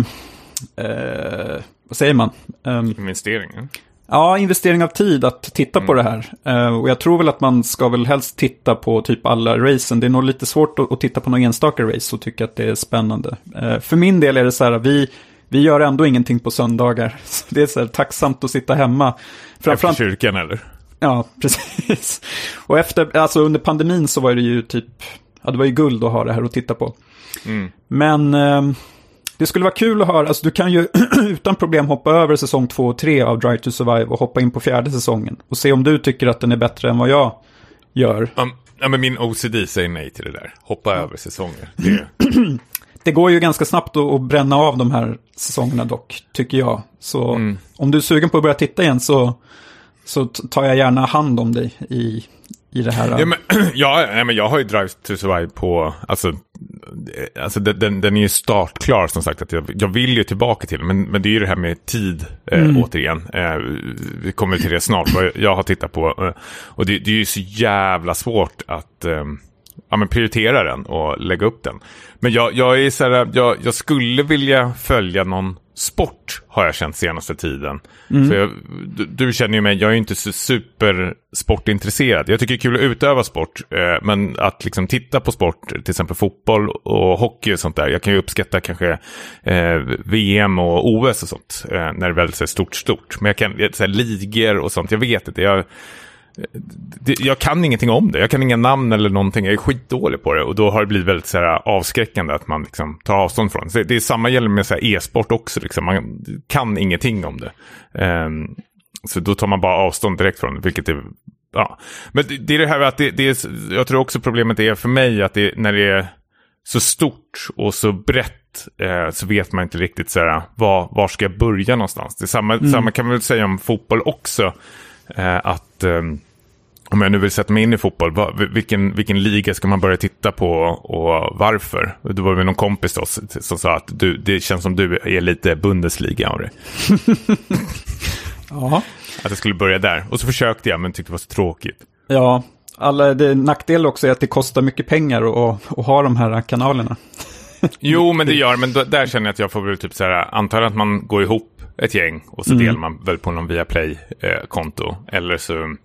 uh, vad säger man? Um, Investering. Ja, investering av tid att titta mm. på det här. Uh, och jag tror väl att man ska väl helst titta på typ alla racen. Det är nog lite svårt att, att titta på några enstaka race och tycka att det är spännande. För min del är det så här, vi, vi gör ändå ingenting på söndagar. [laughs] Så det är så här tacksamt att sitta hemma. Framför efter kyrkan eller? Ja, [laughs] precis. Och efter, alltså under pandemin så var det ju typ, ja det var ju guld att ha det här att titta på. Mm. Men uh, det skulle vara kul att höra, alltså du kan ju [clears throat] utan problem hoppa över säsong 2 och 3 av Drive to Survive och hoppa in på fjärde säsongen. Och se om du tycker att den är bättre än vad jag gör. Um, ja, men min OCD säger nej till det där. Hoppa över säsonger. Det... [clears throat] det går ju ganska snabbt att, bränna av de här säsongerna dock, tycker jag. Så mm. om du är sugen på att börja titta igen så, så tar jag gärna hand om dig i, i det här. Ja, men, [clears throat] ja, nej, men jag har ju Drive to Survive på, alltså, alltså den, den är ju startklar som sagt. Att jag, jag vill ju tillbaka till men, men det är ju det här med tid eh, mm. återigen. Eh, vi kommer till det snart, vad jag har tittat på. Eh, och det, det, är ju så jävla svårt att eh, ja, men prioritera den och lägga upp den. Men jag, jag är så här, jag, jag skulle vilja följa någon sport har jag känt senaste tiden. Mm. För jag, du, du, känner ju mig, jag är inte så supersportintresserad. Jag tycker det är kul att utöva sport, eh, men att liksom titta på sport, till exempel fotboll och hockey och sånt där. Jag kan ju uppskatta kanske eh, VM och OS och sånt, eh, när det är väldigt stort, stort. Men jag kan, så här, ligor och sånt, jag vet inte. Jag, det, jag kan ingenting om det. Jag kan inga namn eller någonting. Jag är skitdålig på det. Och då har det blivit väldigt så här, avskräckande att man liksom, tar avstånd från det. Det är samma gäller med e-sport också. Liksom. Man kan ingenting om det. Um, så då tar man bara avstånd direkt från det. Vilket är, ja. Men det, det är det här att det, det är, jag tror också problemet är för mig att det, när det är så stort och så brett eh, så vet man inte riktigt så här, var, var ska jag börja någonstans. Det samma, mm. samma kan man väl säga om fotboll också. Eh, att um, om jag nu vill sätta mig in i fotboll, vad, vilken, vilken liga ska man börja titta på och varför? Det var det någon kompis då, som sa att du, det känns som du är lite Bundesliga det. [laughs] ja. Att jag skulle börja där. Och så försökte jag men tyckte det var så tråkigt. Ja, alla, det nackdel också är att det kostar mycket pengar att, ha de här kanalerna. [laughs] jo, men det gör men då, där känner jag att jag får väl typ så här, antar att man går ihop ett gäng och så mm. delar man väl på någon Viaplay-konto. Eh, eller så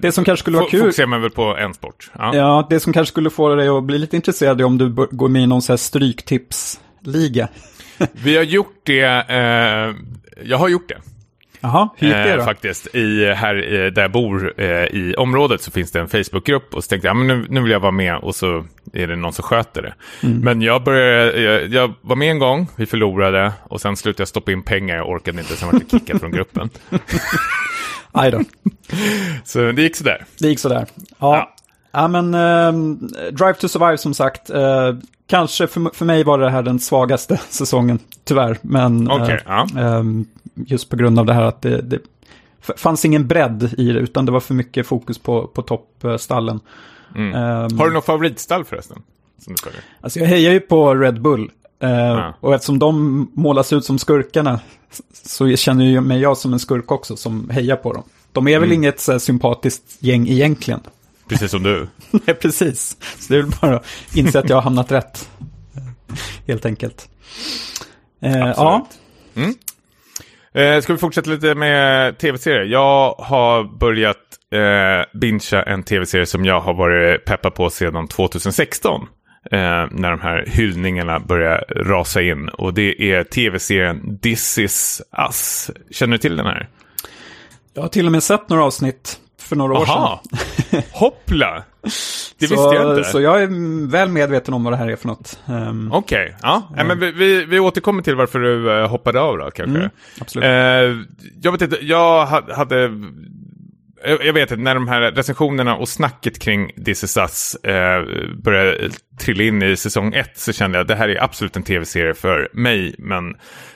det som kanske skulle vara kul... Fokuserar man väl på en sport. Ja. ja, det som kanske skulle få dig att bli lite intresserad är om du går med i någon så här stryktipsliga. [laughs] Vi har gjort det. Eh, jag har gjort det. Jaha, hur gick det då? Eh, faktiskt, i, här där jag bor eh, i området så finns det en Facebookgrupp och så tänkte jag, ja, men nu, nu vill jag vara med och så är det någon som sköter det. Mm. Men jag, började, jag, jag, var med en gång, vi förlorade och sen slutade jag stoppa in pengar, jag orkade inte, sen var jag kickad från gruppen. [laughs] Aj då. [laughs] så det gick sådär. Det gick sådär. Ja. ja. Ja, men uh, Drive to Survive som sagt. Uh, kanske för, för mig var det här den svagaste [laughs] säsongen, tyvärr. Men okay, uh, ja. Ehm, just på grund av det här att det, det fanns ingen bredd i det, utan det var för mycket fokus på, på toppstallen. Mm. Um, Har du någon favoritstall förresten? Som du alltså jag hejar ju på Red Bull. Uh, Och eftersom de målas ut som skurkarna så känner jag mig jag som en skurk också som hejar på dem. De är väl mm. inget så sympatiskt gäng egentligen. Precis som du. [laughs] Nej, precis. Så det är väl bara att inse att jag har hamnat rätt. Helt enkelt. Uh, ja. Mm. Eh, ska vi fortsätta lite med tv-serier? Jag har börjat eh, bingea en tv-serie som jag har varit peppad på sedan 2016. Eh, när de här hyllningarna börjar rasa in. Och det är tv-serien This is us. Känner du till den här? Jag har till och med sett några avsnitt för några år Aha. sedan. [laughs] Hoppla! Det så, visste jag inte. Så jag är väl medveten om vad det här är för något. Um, Okej, ja. Nej, men vi, vi, vi återkommer till varför du eh, hoppade av då kanske. Mm, absolut. Eh, jag vet inte, jag ha- hade... Eh, jag vet att när de här recensionerna och snacket kring This is Us eh, började trilla in i säsong ett så kände jag att det här är absolut en tv-serie för mig. Men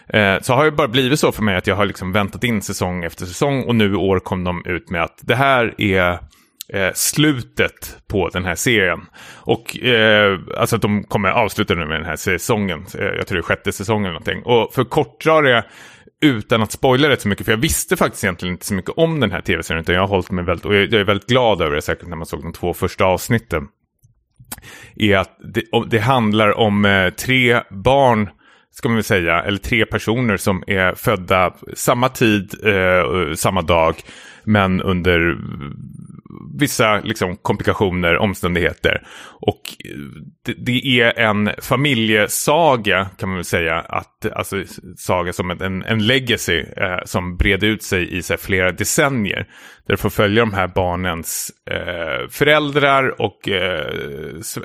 eh, så har det bara blivit så för mig att jag har liksom väntat in säsong efter säsong och nu i år kom de ut med att det här är eh, slutet på den här serien. Och eh, alltså att de kommer avsluta nu med den här säsongen. Eh, jag tror det är sjätte säsongen eller någonting. Och för kortare det utan att spoila rätt så mycket, för jag visste faktiskt egentligen inte så mycket om den här tv-serien, utan jag har hållit mig väldigt, och jag är väldigt glad över det, säkert när man såg de två första avsnitten, är att det, det handlar om eh, tre barn, ska man väl säga, eller tre personer som är födda samma tid, eh, samma dag, men under vissa liksom, komplikationer, omständigheter. Och eh, det, det är en familjesaga kan man väl säga. Att, alltså saga som en, en legacy eh, som breder ut sig i så här, flera decennier. Där du får följa de här barnens eh, föräldrar och eh,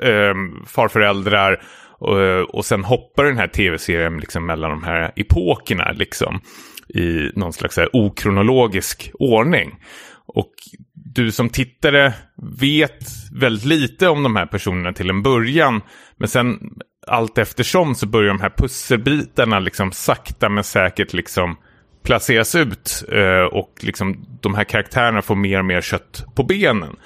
eh, farföräldrar. Och, eh, och sen hoppar den här tv-serien liksom mellan de här epokerna liksom. I någon slags okronologisk ordning. Och du som tittare vet väldigt lite om de här personerna till en början. Men sen allt eftersom så börjar de här pusselbitarna liksom sakta men säkert liksom placeras ut. eh, Och liksom de här karaktärerna får mer och mer kött på benen.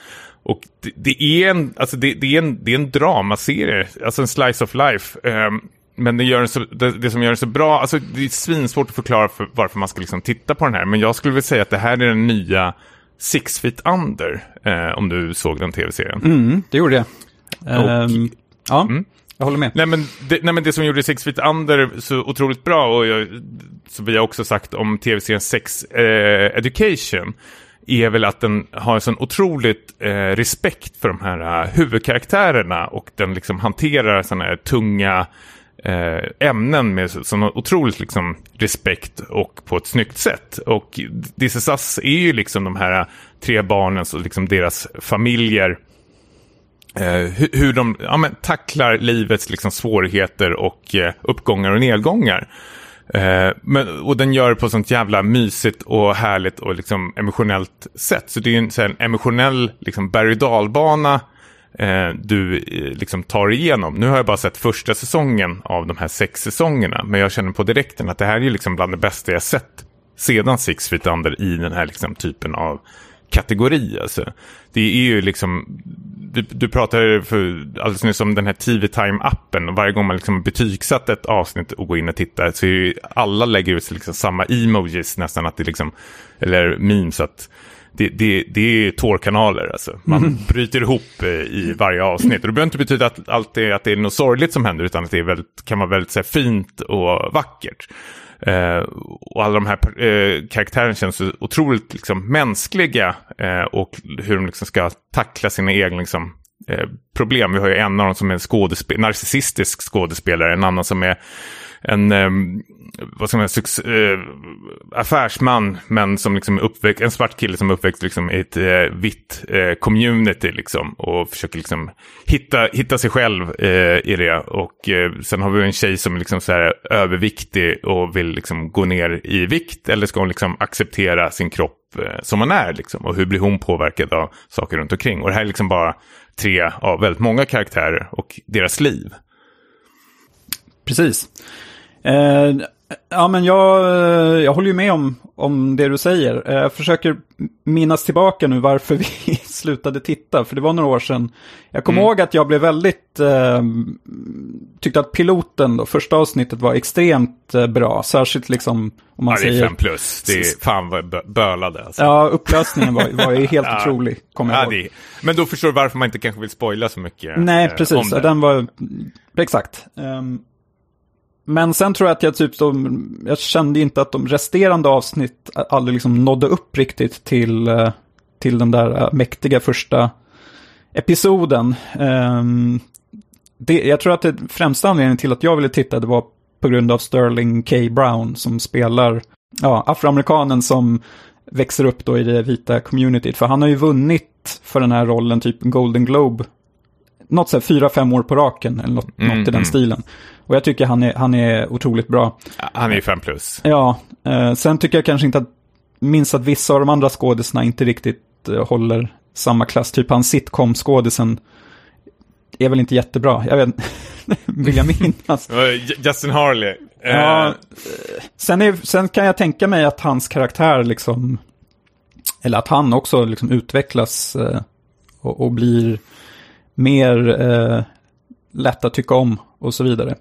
Och det, det är en, alltså det, det är en, det är en dramaserie, alltså en slice of life. Ehm, men det, gör den så, det, det som gör den så bra, alltså det är svinsvårt att förklara för, varför man ska liksom titta på den här. Men jag skulle vilja säga att det här är den nya Six Feet Under, eh, om du såg den tv-serien. mm, det gjorde jag. Ehm, ja, Mm. jag håller med. Nej, men det, nej men det som gjorde Six Feet Under så otroligt bra, och jag, som vi har också sagt om tv-serien Sex eh, Education, är väl att den har en sån otroligt eh, respekt för de här eh, huvudkaraktärerna och den liksom hanterar sådana här tunga eh, ämnen med sån otroligt liksom respekt och på ett snyggt sätt. Och This is Us är ju liksom de här tre barnens och liksom deras familjer eh, hur, hur de ja, men, tacklar livets liksom, svårigheter och eh, uppgångar och nedgångar. Eh, men, och den gör det på ett sånt jävla mysigt och härligt och liksom, emotionellt sätt. Så det är en, så här, en emotionell liksom, berg och dalbana eh, du eh, liksom, tar igenom. Nu har jag bara sett första säsongen av de här sex säsongerna. Men jag känner på direkten att det här är ju liksom bland det bästa jag sett sedan Six Feet Under i den här liksom, typen av kategori. Alltså. Det är ju liksom, du, du pratade för alldeles nyss om den här TV Time-appen. Och varje gång man liksom betygsatt ett avsnitt och går in och tittar så är ju alla lägger ut liksom samma emojis nästan. att det liksom, Eller memes. att det, det, det är tårkanaler alltså. Man bryter ihop eh, i varje avsnitt. Och det behöver inte betyda att, allt är, att det är något sorgligt som händer. Utan att det är väldigt, kan vara väldigt här, fint och vackert. Eh, och alla de här eh, karaktärerna känns så otroligt liksom, mänskliga eh, och hur de liksom ska tackla sina egna liksom, eh, problem. Vi har ju en av dem som är en skådespe- narcissistisk skådespelare, en annan som är en ehm, vad ska man säga, eh, affärsman, men som liksom är uppväxt, en svart kille som är uppväxt liksom, i ett eh, vitt eh, community liksom, och försöker liksom hitta, hitta sig själv eh, i det. Och eh, sen har vi en tjej som är liksom så här överviktig och vill liksom gå ner i vikt, eller ska hon liksom acceptera sin kropp eh, som man är, liksom, och hur blir hon påverkad av saker runt omkring. Och det här är liksom bara tre av väldigt många karaktärer och deras liv. Precis. Eh, ja, men jag, jag håller ju med om, om det du säger. Eh, Jag försöker minnas tillbaka nu varför [laughs] vi slutade titta, för det var några år sedan. Jag kommer ihåg att jag blev väldigt, eh, tyckte att piloten, då, första avsnittet var extremt eh, bra. Särskilt liksom, om man Ja, det är säger... fem plus. Det är fan vad bölade. Alltså. Ja, upplösningen var, var ju helt [laughs] otrolig, kommer jag Ja, ihåg. det men då förstår du varför man inte kanske vill spoila så mycket. Nej, eh, precis. Den var... Exakt. Ehm, men sen tror jag att jag typ så, jag kände inte att de resterande avsnitt aldrig liksom nådde upp riktigt till, eh, till den där mäktiga första episoden. Um, det, jag tror att det främsta anledningen till att jag ville titta det var på grund av Sterling K. Brown som spelar ja, afroamerikanen som växer upp då i det vita communityt. För han har ju vunnit för den här rollen typ Golden Globe. Något så här fyra, fem år på raken eller något, mm, något i den mm. stilen. Och jag tycker han är, han är otroligt bra. Han är ju fem plus. Ja, eh, sen tycker jag kanske inte att, minns att vissa av de andra skådisarna inte riktigt eh, håller samma klass. Typ han sitcom-skådisen är väl inte jättebra. Jag vet [laughs] vill jag minnas. Justin Harley. Ja, eh. sen, är, sen kan jag tänka mig att hans karaktär liksom, eller att han också liksom utvecklas eh, och, och, blir mer eh, lätt att tycka om och så vidare.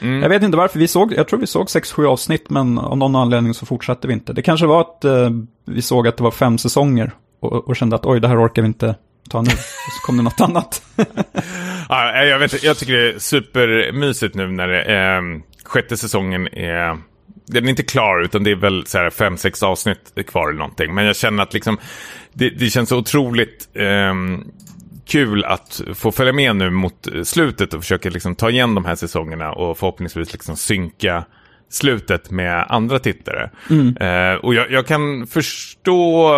Mm. Jag vet inte varför, vi såg, jag tror vi såg 6-7 avsnitt men av någon anledning så fortsatte vi inte. Det kanske var att eh, vi såg att det var fem säsonger och, och kände att oj, det här orkar vi inte ta nu. Och så kom det något [laughs] annat. [laughs] ja, jag, vet, jag tycker det är supermysigt nu när det, eh, sjätte säsongen är... Den är inte klar, utan det är väl så här fem, sex avsnitt kvar eller någonting. Men jag känner att liksom, det, det känns så otroligt eh, kul att få följa med nu mot slutet och försöka liksom ta igen de här säsongerna och förhoppningsvis liksom synka slutet med andra tittare. Mm. Eh, och jag, jag, kan förstå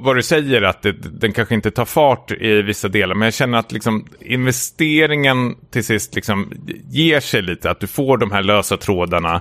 vad, du säger, att det, den kanske inte tar fart i vissa delar, men jag känner att liksom, investeringen till sist liksom, ger sig lite, att du får de här lösa trådarna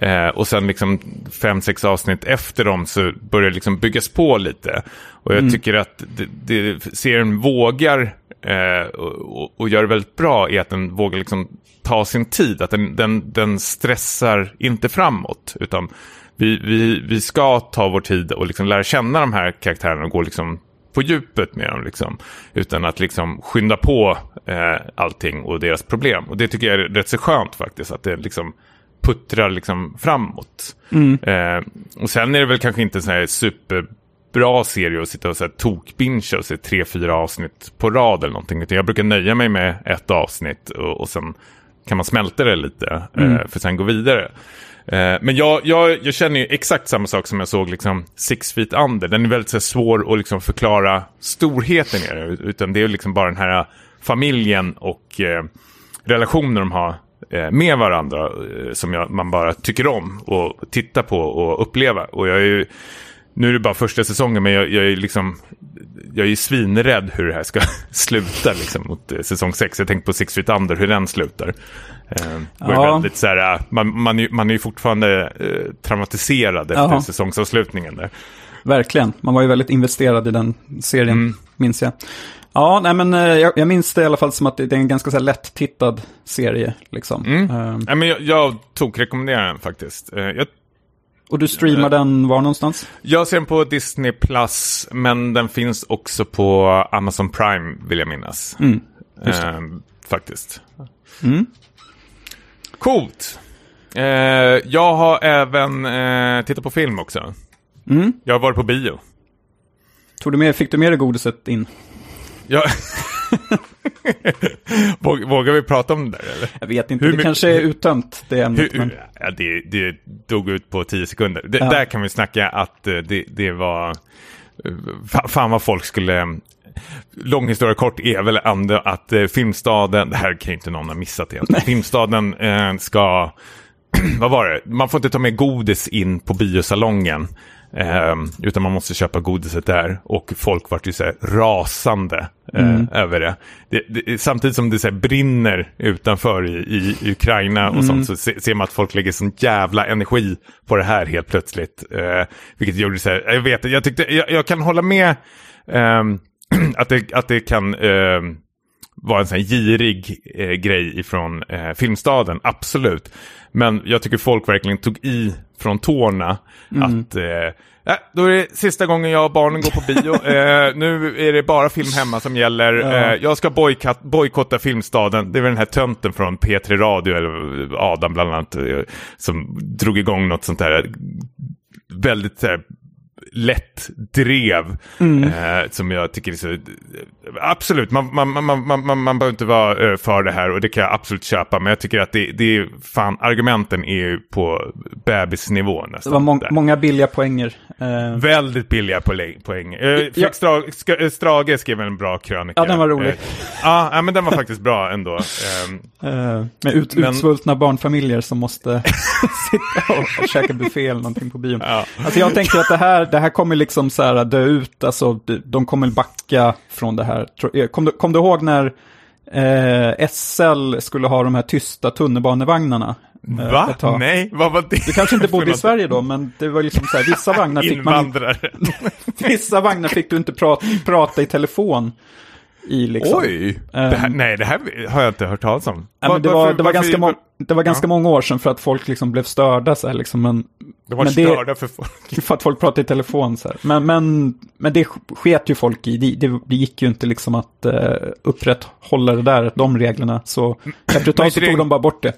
eh, och sen liksom fem, sex avsnitt efter dem så börjar det liksom byggas på lite. Och jag mm. tycker att det, det, serien vågar eh, och, och, gör det väldigt bra är att den vågar liksom ta sin tid. Att den, den, den stressar inte framåt. Utan vi, vi, vi ska ta vår tid och liksom lära känna de här karaktärerna och gå liksom på djupet med dem. Liksom, utan att liksom skynda på eh, allting och deras problem. Och det tycker jag är rätt så skönt faktiskt. Att det liksom puttrar liksom framåt. Mm. Eh, och sen är det väl kanske inte en sån här superbra serie att sitta och så här tokbincha och se tre, fyra avsnitt på rad eller någonting. Utan jag brukar nöja mig med ett avsnitt och, och sen kan man smälta det lite mm. eh, för sen gå vidare. Eh, men jag, jag, jag känner ju exakt samma sak som jag såg liksom Six Feet Under. Den är väldigt så, svår att liksom förklara storheten i. Utan det är liksom bara den här familjen och eh, relationen de har med varandra eh, som jag, man bara tycker om och titta på och uppleva. Och jag är ju, nu är det bara första säsongen men jag, jag är liksom jag är svinrädd hur det här ska [laughs] sluta liksom, mot eh, säsong 6. Jag tänkte på Six Feet Under, hur den slutar. Eh, ja. väldigt, så här, eh, man, man, är, man är ju fortfarande eh, traumatiserad efter Aha. säsongsavslutningen där. Verkligen, man var ju väldigt investerad i den serien, mm. minns jag. Ja, nej men eh, jag, jag, minns det i alla fall som att det är en ganska så här lätt-tittad serie. Liksom. Mm. Uh, nej, men jag, jag tog rekommendera den faktiskt. Uh, jag och du streamar den var någonstans? Jag ser den på Disney Plus, men den finns också på Amazon Prime, vill jag minnas. Mm, eh, faktiskt. Mm. Coolt. Eh, jag har även eh, tittat på film också. Mm. Jag har varit på bio. Tog du med, fick du med dig godiset in? Ja. [laughs] Vågar vi prata om det där eller? Jag vet inte, hur, det kanske är uttömt det ämnet. Hur, men... ja, det, det dog ut på tio sekunder. Det, ja. Där kan vi snacka att eh, det, det var... Eh, fan vad folk skulle... Lång historia kort är väl ändå att eh, Filmstaden, det här kan inte någon ha missat egentligen. Filmstaden eh, ska, [clears throat] vad var det, man får inte ta med godis in på biosalongen. Eh, utan man måste köpa godiset där. Och folk vart ju så här rasande eh, mm. över det. det, det samtidigt som det så brinner utanför i, i Ukraina och mm. sånt så se, ser man att folk lägger sån jävla energi på det här helt plötsligt. Eh, vilket gjorde så här, jag vet, jag tyckte, jag, jag kan hålla med ehm, [clears throat] att, det, att det kan ehm, vara en sån här girig eh, grej ifrån eh, Filmstaden, absolut. Men jag tycker folk verkligen tog i från tårna. Mm. Att eh, då är det sista gången jag och barnen går på bio. [laughs] eh, nu är det bara film hemma som gäller. Ja. Eh, jag ska bojkotta Filmstaden. Det väl den här tönten från P3 Radio, eller Adam bland annat, eh, som drog igång något sånt där väldigt lätt drev. Mm. Eh, som jag tycker är så... Absolut, man, man, man, man, man, man behöver inte vara eh, för det här och det kan jag absolut köpa. Men jag tycker att det, det är fan, argumenten är ju på bebisnivå nästan. Det var må många billiga poänger. Eh, Väldigt billiga poäng. poäng. Eh, Ja. Strage skrev en bra krönika. Ja, den var rolig. Eh, ja, ja, men den var faktiskt bra ändå. [laughs] Eh, med ut Men- utsvultna barnfamiljer som måste [laughs] sitta och, och käka buffé eller någonting på bion. ja. Alltså jag tänker att det här, det här kommer liksom så här dö ut, alltså de- kommer backa från det här. Eh, Kom du, kom du ihåg när eh, SL skulle ha de här tysta tunnelbanevagnarna? eh, Va? Nej, vad var det? Du kanske inte bodde i? Sverige då, men det var liksom så här, vissa vagnar fick man Invandrare. [laughs] Vissa vagnar fick du inte prata, prata i telefon i liksom. Oj! Det här, Ehm. nej, det här har jag inte hört talas om. Ja, Va- men det, varför- var, det, var varför- ganska det var ganska många år sedan för att folk liksom blev störda så här liksom. Men, De var men det- störda för folk. för att folk pratade i telefon så här. Men, men, men det sket ju folk i. Det, det, det gick ju inte liksom att uh, upprätthålla det där, de reglerna. Så efter ett tag så det- tog de bara bort det.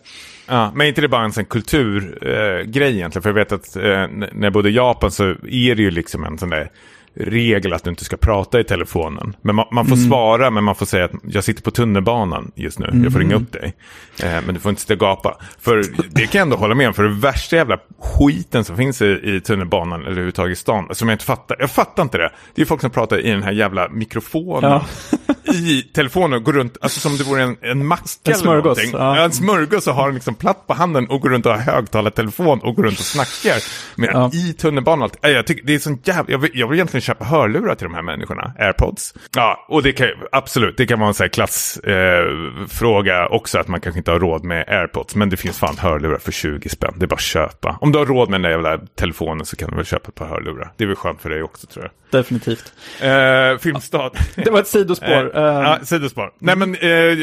Ja, men inte det bara en sån kulturgrej eh, egentligen? För jag vet att eh, när jag bodde i Japan så är det ju liksom en sån där regel att du inte ska prata i telefonen. Men man, man får svara, men man får säga att jag sitter på tunnelbanan just nu. Jag får ringa upp dig. Eh, men du får inte sitta och gapa. För det kan jag ändå hålla med om. För det värsta jävla skiten som finns i, i tunnelbanan eller överhuvudtaget i stan. Som jag inte fattar. Jag fattar inte det. Det är folk som pratar i den här jävla mikrofonen. Ja. [laughs] I telefonen och går runt, alltså som det vore en, en macka En eller någonting. ja. En smörgås och har den liksom platt på handen och går runt och har högtalartelefon och går runt och snackar. Men Ja. i tunnelbanan och allt. Ja, Jag tycker det är sån jävla... Jag vill, jag vill egentligen köpa hörlurar till de här människorna. Airpods. Ja, och det kan absolut, det kan vara en sån här klassfråga eh, också att man kanske inte har råd med airpods. Men det finns fan hörlurar för 20 spänn. Det är bara att köpa. Om du har råd med den där jävla telefonen så kan du väl köpa ett par hörlurar. Det är väl skönt för dig också tror jag. Definitivt. Eh, Filmstad. Det var ett sidospår. Eh, Eh, ja, sidospår. Nej men eh,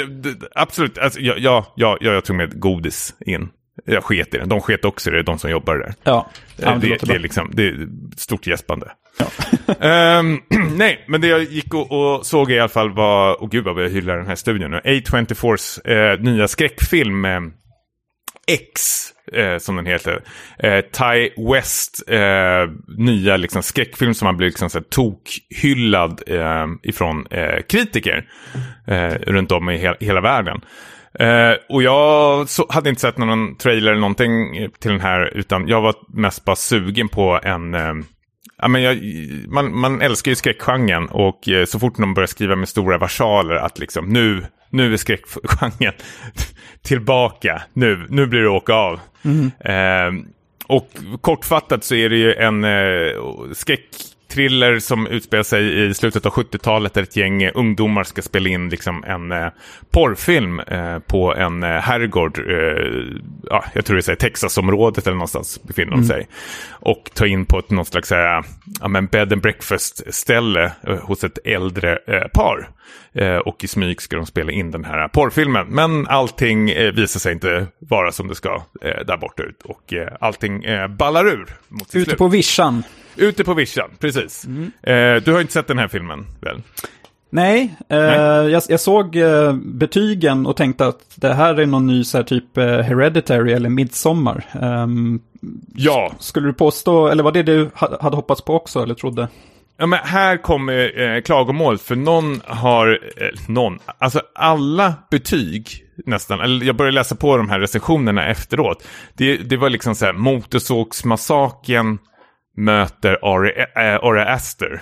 absolut, alltså, ja, ja, ja, jag tog med godis in. Jag sket i det. De sket också i det, de som jobbar där. ja, Eh, ja det, det, det, är liksom, det är stort gäspande. [laughs] Ehm, [clears throat] nej, men det jag gick och, och såg i alla fall var, och gud vad jag hyllar den här studion nu, A24s eh, nya skräckfilm X, eh, som den heter. Eh, Ty West eh, nya liksom, skräckfilm som har blivit liksom, så här, tokhyllad eh, ifrån eh, kritiker eh, runt om i he hela världen. Eh, och jag så, hade inte sett någon trailer eller någonting till den här, utan jag var mest bara sugen på en... Eh, Ja, men jag, man, man älskar ju skräckgenren och eh, så fort någon börjar skriva med stora versaler att liksom nu, nu är skräckgenren [laughs] tillbaka, nu, nu blir det åka av. Eh, och kortfattat så är det ju en eh, skräckthriller som utspelar sig i slutet av 70-talet där ett gäng eh, ungdomar ska spela in liksom en eh, porrfilm eh, på en eh, herrgård, eh, ja, jag tror det är Texasområdet eller någonstans befinner de sig. Och ta in på ett något slags här, ja, men bed and breakfast ställe eh, hos ett äldre eh, par. Eh, och i smyg ska de spela in den här porrfilmen. Men allting eh, visar sig inte vara som det ska eh, där borta ut. Och eh, allting eh, ballar ur mot Ute slut. på vischan. Ute på vischan, precis. Mm. Eh, du har inte sett den här filmen, väl? Nej, eh, Jag, jag såg eh, betygen och tänkte att det här är någon ny så här, typ eh, Hereditary eller Midsommar. Ehm, Ja, skulle du påstå, eller var det du ha- hade hoppats på också eller trodde? Ja, men här kommer eh, klagomål, för någon har, eh, någon, alltså alla betyg nästan, eller jag började läsa på de här recensionerna efteråt. Det, det var liksom så här, Motorsågsmassaken möter Ari, äh, Ari Aster.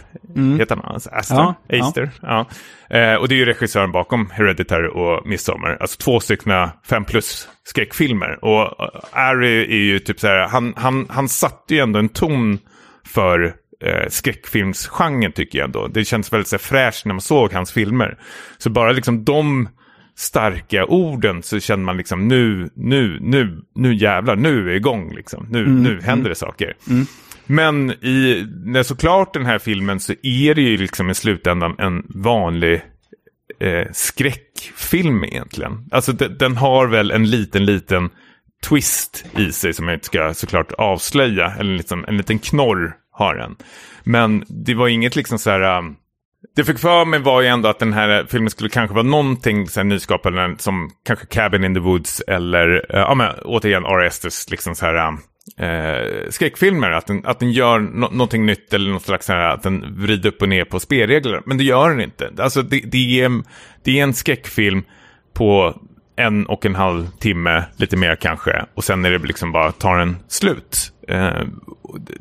Heter han alltså Aster? Ja, ja. Aster? Ja. Eh, och det är ju regissören bakom Hereditary och Midsommar. Alltså två stycken fem plus skräckfilmer. Och eh, Ari är ju typ så här, han, han, han satte ju ändå en ton för eh, skräckfilmsgenren tycker jag ändå. Det känns väldigt så fräscht när man såg hans filmer. Så bara liksom de starka orden så känner man liksom nu, nu, nu, nu jävlar, nu är igång liksom. Nu, nu händer det saker. Men i, när såklart den här filmen så är det ju liksom i slutändan en vanlig eh, skräckfilm egentligen. Alltså de, den har väl en liten, liten twist i sig som jag inte ska såklart avslöja. Eller liksom, en liten knorr har den. Men det var inget liksom så här... Um, det jag fick för mig var ju ändå att den här filmen skulle kanske vara någonting så här nyskapande som kanske Cabin in the Woods eller, uh, ja men återigen R.S. liksom så här um, eh, skräckfilmer. Att den, att den gör no någonting nytt eller något slags här, att den vrider upp och ner på spelregler. Men det gör den inte. Alltså det, det, är, det är en skräckfilm på en och en halv timme, lite mer kanske. Och sen är det liksom bara, tar den slut. Eh,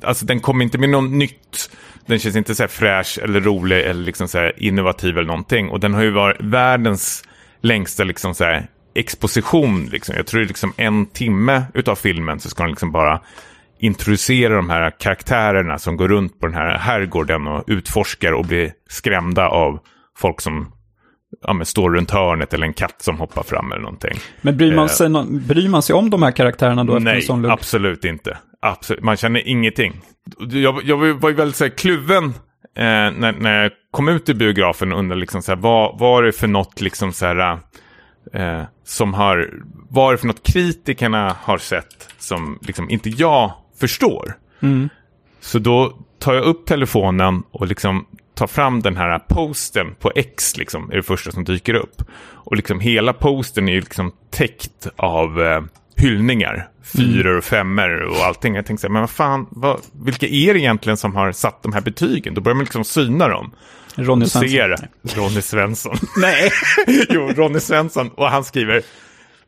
alltså den kommer inte med något nytt. Den känns inte så här fräsch eller rolig eller liksom så innovativ eller någonting. Och den har ju varit världens längsta liksom så här exposition. Liksom. Jag tror det är liksom en timme utav filmen så ska den liksom bara introducera de här karaktärerna som går runt på den här herrgården och utforskar och blir skrämda av folk som ja, står runt hörnet eller en katt som hoppar fram eller någonting. Men bryr man eh, sig, no bryr man sig om de här karaktärerna då? Nej, absolut inte. Absolut. Man känner ingenting. Jag, jag var ju väldigt så här, kluven eh, när, när jag kom ut i biografen och undrade liksom, så här, vad var det för något liksom, så här, eh, som har, det för något kritikerna har sett som liksom, inte jag förstår. Mm. Så då tar jag upp telefonen och liksom tar fram den här posten på X, liksom, är det första som dyker upp. Och liksom hela posten är liksom täckt av eh, hyllningar. Fyror och femmor och allting. Jag tänkte så här, men vad fan, vad, vilka är det egentligen som har satt de här betygen? Då börjar man liksom syna dem. Ronny Svensson. Ser Ronny Svensson. [laughs] Nej. [laughs] jo, Ronny Svensson. Och han skriver,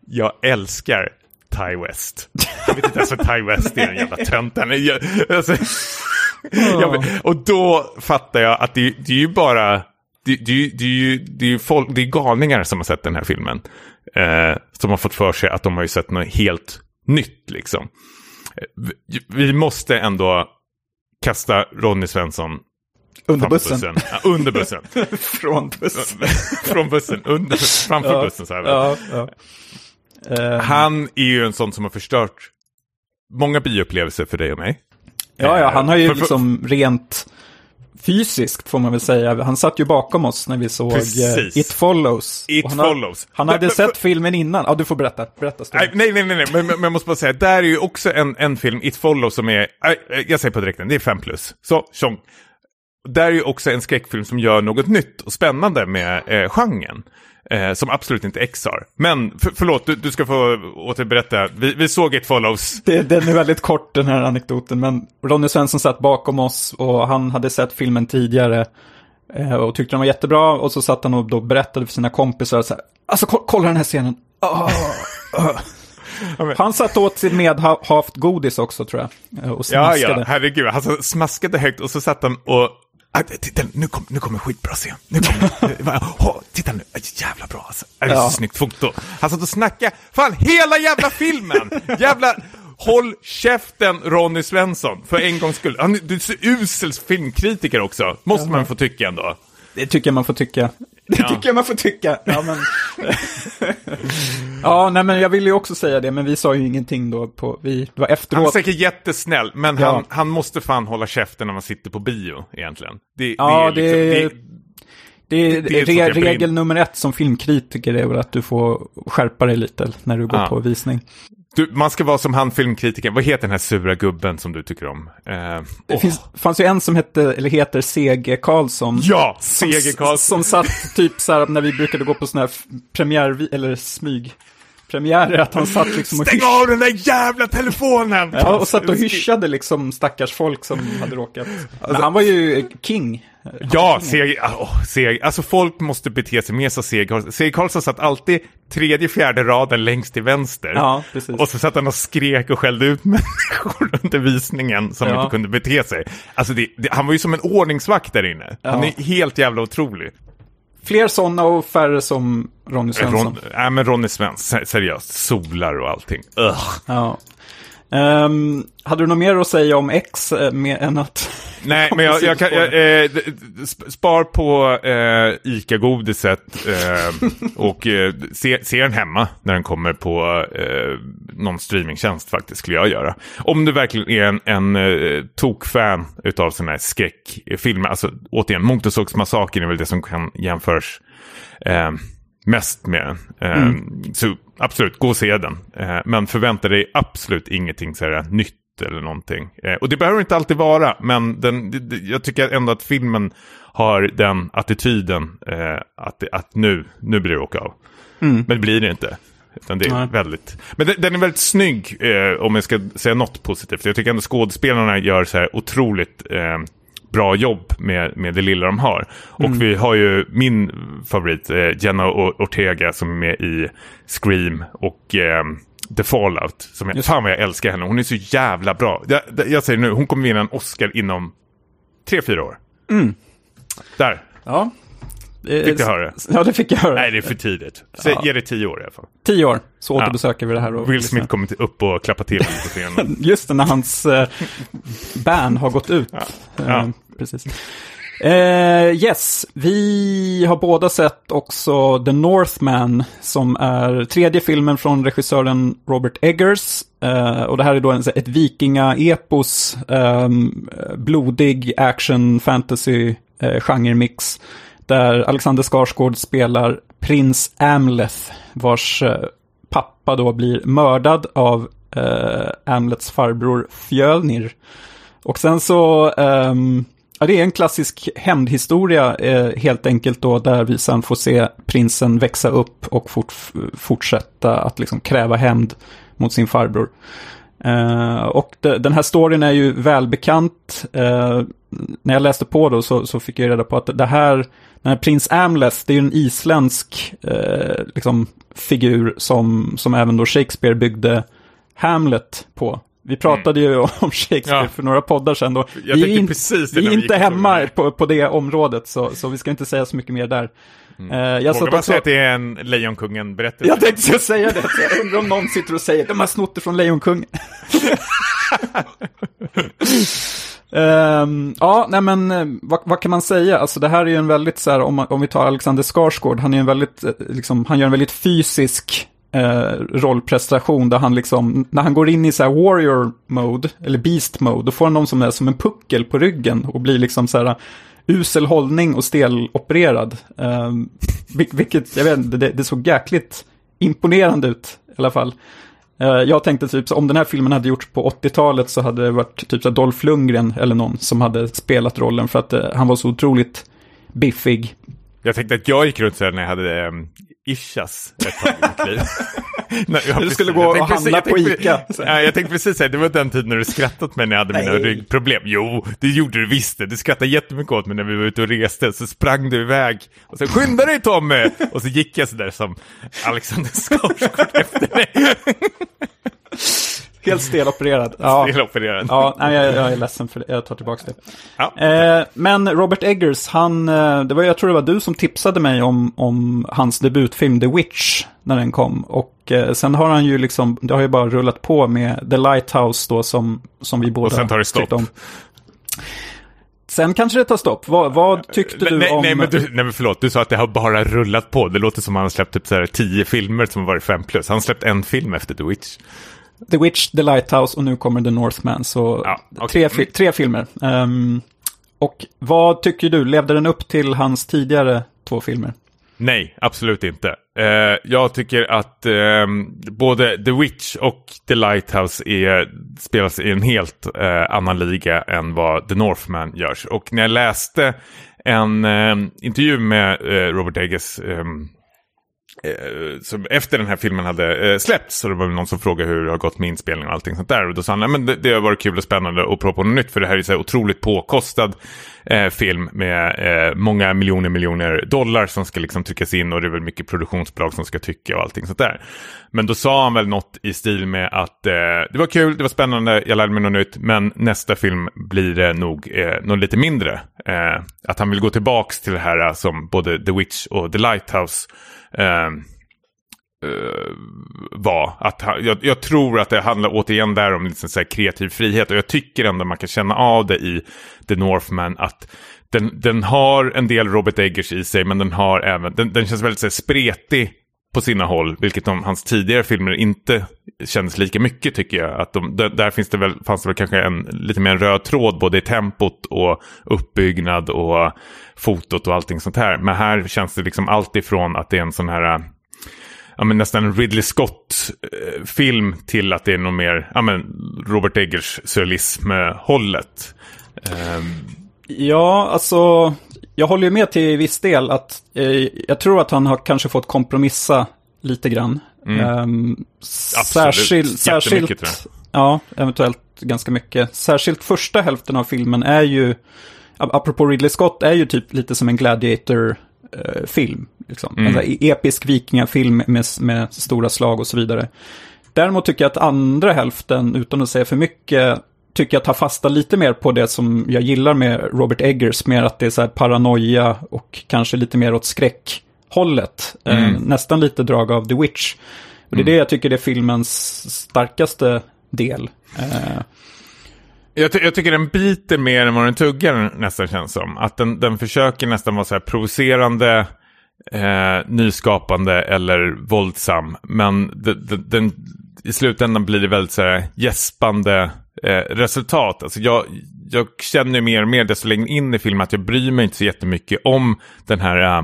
jag älskar Ty West. Jag vet inte ens vad Ty West är, en jävla tönt. Alltså, [laughs] oh. och då fattar jag att det, det är ju bara, det, det, det, är ju det är folk, det är galningar som har sett den här filmen. Eh, som har fått för sig att de har ju sett något helt nytt liksom. Vi, vi måste ändå kasta Ronny Svensson under bussen. bussen. Ja, under bussen. [laughs] Från bussen. [laughs] Från bussen, under, framför ja, bussen. Så här, ja, ja. Um, Han är ju en sån som har förstört många bioupplevelser för dig och mig. Ja, ja, han har ju för, liksom rent fysiskt får man väl säga. Han satt ju bakom oss när vi såg eh, Precis. It Follows. It han Follows. Har, han hade sett filmen innan. Ja, du får berätta. Berätta nej, nej, nej, nej, men, men jag måste bara säga, där är ju också en, en film, It Follows, som är, jag säger på direkten, det är fem plus. Så, tjong. Där är ju också en skräckfilm som gör något nytt och spännande med eh, genren. Eh, som absolut inte X har. Men för, förlåt, du, du, ska få återberätta. Vi, vi såg It Follows. Det, den är väldigt kort den här anekdoten. Men Ronny Svensson satt bakom oss och han hade sett filmen tidigare. Eh, och tyckte den var jättebra. Och så satt han och då berättade för sina kompisar så här. Alltså kolla den här scenen. Oh, oh. Han satt åt sitt medhavt godis också tror jag. Eh, och smaskade. Ja, ja, herregud. Han smaskade högt och så satt han och Ah, titta, nu, kom, nu kommer skitbra scen. Nu kommer, [laughs] oh, titta nu, jävla bra alltså. Det är ja. så snyggt foto. Han satt och snackade, fan hela jävla filmen! [laughs] jävla, håll käften Ronny Svensson, för en gångs skull. Han, du är så usel filmkritiker också, måste man få tycka ändå. Det tycker jag man får tycka. Det ja. tycker jag man får tycka. Ja, men... [laughs] ja, nej, men jag ville ju också säga det, men vi sa ju ingenting då på, vi, det var efteråt. Han är säkert jättesnäll, men ja. han, han måste fan hålla käften när man sitter på bio egentligen. Det, ja, det är, liksom, det, det, det, det är re, regel nummer ett som filmkritiker är väl att du får skärpa dig lite när du går ja. på visning. Du, man ska vara som han filmkritiken. Vad heter den här sura gubben som du tycker om? Eh, det oh. finns, fanns ju en som hette, eller heter C.G. Karlsson. Ja, C.G. Karlsson. Som, som satt typ så här när vi brukade gå på sådana här premiär, eller smyg premiärer att han satt liksom och Stäng av den där jävla telefonen! Ja, och satt och hyschade liksom stackars folk som hade råkat. Men han var ju king. Ja, seg, oh, seg, alltså folk måste bete sig mer så Seg Seg Karlsson satt alltid tredje, fjärde raden längst till vänster. Ja, precis. Och så satt han och skrek och skällde ut [laughs] människor under visningen som ja. inte kunde bete sig. Alltså det, det, han var ju som en ordningsvakt där inne. Ja. Han är helt jävla otrolig. Fler sådana och färre som Ronny Svensson. Ron, nej, men Ronny Svensson, seriöst, solar och allting. Ugh. Ja. Um, hade du något mer att säga om X eh, med än att... Nej, men jag, jag kan... Jag, eh, spar på eh, ICA-godiset eh, och eh, se, se den hemma när den kommer på eh, någon streamingtjänst faktiskt, skulle jag göra. Om du verkligen är en, en eh, tokfan utav sådana här skräckfilmer, alltså återigen, Motorsågsmassakern är väl det som kan jämföras eh, mest med den. Eh, mm. Så absolut, gå och se den. Eh, men förvänta dig absolut ingenting så här, nytt eller någonting. Eh, och det behöver inte alltid vara, men den, jag tycker ändå att filmen har den attityden att, att nu, nu blir det åka av. Mm. Men det blir det inte. Utan det är Nej. väldigt... Men den, den är väldigt snygg, eh, om jag ska säga något positivt. Jag tycker ändå skådespelarna gör så här otroligt eh, bra jobb med, med det lilla de har. Och vi har ju min favorit, eh, Jenna Ortega, som är med i Scream och eh, The Fallout. Som jag, fan vad jag älskar henne, hon är så jävla bra. Jag, jag säger nu, hon kommer vinna en Oscar inom tre, fyra år. Där, Ja. fick du höra det? Ja, det fick jag höra. Nej, det är för tidigt. Så, Ge det tio år i alla fall. Tio år, så återbesöker vi det här. Och Will Smith kommer upp och klappar till på scenen. [laughs] Just det, när hans eh, ban har gått ut. Ja. Eh, precis. Eh, yes, vi har båda sett också The Northman, som är tredje filmen från regissören Robert Eggers. Eh, och det här är då en, ett vikinga-epos, ehm, blodig action fantasy eh, genremix. Där Alexander Skarsgård spelar prins Amleth, vars eh, pappa då blir mördad av eh, Amlets farbror Fjölnir. Och sen så, Um, ja det är en klassisk hämndhistoria eh, helt enkelt då, där vi sen får se prinsen växa upp och fort, fortsätta att liksom kräva hämnd mot sin farbror. Eh, och de, den här storyn är ju välbekant. Eh, när jag läste på då så, så fick jag reda på att det här, den här prins Amleth, det är ju en isländsk eh, liksom, figur som, som även då Shakespeare byggde Hamlet på. Vi pratade ju [laughs] om Shakespeare Mm. Ja. för några poddar sedan. Då. Jag vi är, in, vi är inte hemma på, på det området, så, så vi ska inte säga så mycket mer där. Eh, jag Vågar man också... säga att det är en Lejonkungen-berättelse? Jag tänkte så säga det, så jag undrar om någon sitter och säger de har snott det från Lejonkungen. [laughs] Ehm, ja, nej men eh, vad, vad kan man säga? Alltså det här är ju en väldigt så här, om, om vi tar Alexander Skarsgård, han är en väldigt, eh, liksom, han gör en väldigt fysisk eh, rollprestation där han liksom, när han går in i så här warrior mode, eller beast mode, då får han någon som är som en puckel på ryggen och blir liksom så här eh, usel hållning och stelopererad. Um, vilket, jag vet inte, det, det såg jäkligt imponerande ut i alla fall. Eh, jag tänkte typ, så om den här filmen hade gjorts på 80-talet så hade det varit typ så här Dolph Lundgren eller någon som hade spelat rollen för att eh, han var så otroligt biffig. Jag tänkte att jag gick runt så här när jag hade eh, ischias ett tag i mitt liv. [laughs] Nej, ja, Du precis. skulle gå Jag och tänkte handla precis- jag på tänkte- Ica. [laughs] Ja, jag tänkte precis säga, det var den tiden när du skrattade åt mig när jag hade mina Nej. ryggproblem. Jo, det gjorde du visst det. Du skrattade jättemycket åt mig när vi var ute och reste, så sprang du iväg. Och så skynda dig Tommy! Och så gick jag sådär som Alexander Skarsgård [laughs] efter dig. Helt stelopererad. Ja, Stelopererad. ja nej, jag, jag är ledsen för det. Jag tar tillbaka det. Ja. Eh, men Robert Eggers, han, eh, det var, jag tror det var du som tipsade mig om, om hans debutfilm The Witch när den kom. Och eh, sen har han ju liksom, det har ju bara rullat på med The Lighthouse då som, som vi båda Och sen tar det stopp. tyckte om. Sen kanske det tar stopp. Vad, vad tyckte du nej, om... nej, men du, nej men förlåt, du sa att det har bara rullat på. Det låter som att han har släppt typ så här tio filmer som har varit fem plus. Han har släppt en film efter The Witch. The Witch, The Lighthouse och nu kommer The Northman. Så Ja, okej. tre, fi- tre filmer. Ehm, och vad tycker du, levde den upp till hans tidigare två filmer? Nej, absolut inte. Eh, jag tycker att ehm, både The Witch och The Lighthouse är, spelas i en helt eh, annan liga än vad The Northman görs. Och när jag läste en ehm, intervju med eh, Robert Eggers eh, Eh, som efter den här filmen hade eh, släppts. Så det var någon som frågade hur det har gått med inspelningen och allting sånt där. Och då sa han, nej men det, det har varit kul och spännande att prova på något nytt. För det här är så här otroligt påkostad eh, film med eh, många miljoner miljoner dollar som ska liksom tryckas in. Och det är väl mycket produktionsbolag som ska tycka och allting sånt där. Men då sa han väl något i stil med att eh, det var kul, det var spännande, jag lärde mig något nytt. Men nästa film blir det nog eh, något lite mindre. Eh, att han vill gå tillbaks till det här eh, som både The Witch och The Lighthouse Ehm, eh, var. Att han, jag, jag tror att det handlar återigen där om liksom så här kreativ frihet. Och jag tycker ändå man kan känna av det i The Northman. Att den, den har en del Robert Eggers i sig. Men den har även, den, den känns väldigt så här, spretig på sina håll. Vilket de, hans tidigare filmer inte kändes lika mycket tycker jag. Att de, där, finns det väl, fanns det väl kanske en lite mer en röd tråd. Både i tempot och uppbyggnad och fotot och allting sånt här. Men här känns det liksom allt ifrån att det är en sån här ja, men nästan en Ridley Scott-film till att det är nog mer ja, men Robert Eggers surrealism-hållet. Um... Ja, alltså, jag håller ju med till viss del att eh, jag tror att han har kanske fått kompromissa lite grann. Um, Absolut. särskilt, särskilt, ja, eventuellt ganska mycket. Särskilt första hälften av filmen är ju, ap- apropå Ridley Scott, är ju typ lite som en Gladiator-film. liksom. Mm. Här episk vikingafilm med, med stora slag och så vidare. Däremot tycker jag att andra hälften, utan att säga för mycket, tycker jag tar fasta lite mer på det som jag gillar med Robert Eggers, mer att det är så här paranoia och kanske lite mer åt skräckhållet. Eh, Mm. nästan lite drag av The Witch. Och det är det jag tycker är filmens starkaste del. Eh, Jag, ty- jag tycker den biter mer än vad den tuggar nästan känns som. Att den, den försöker nästan vara så här provocerande, eh, nyskapande eller våldsam. Men den, den, i slutändan blir det väldigt så här gäspande eh, resultat. Alltså jag, jag känner mer och mer desto längre in i filmen att jag bryr mig inte så jättemycket om den här eh,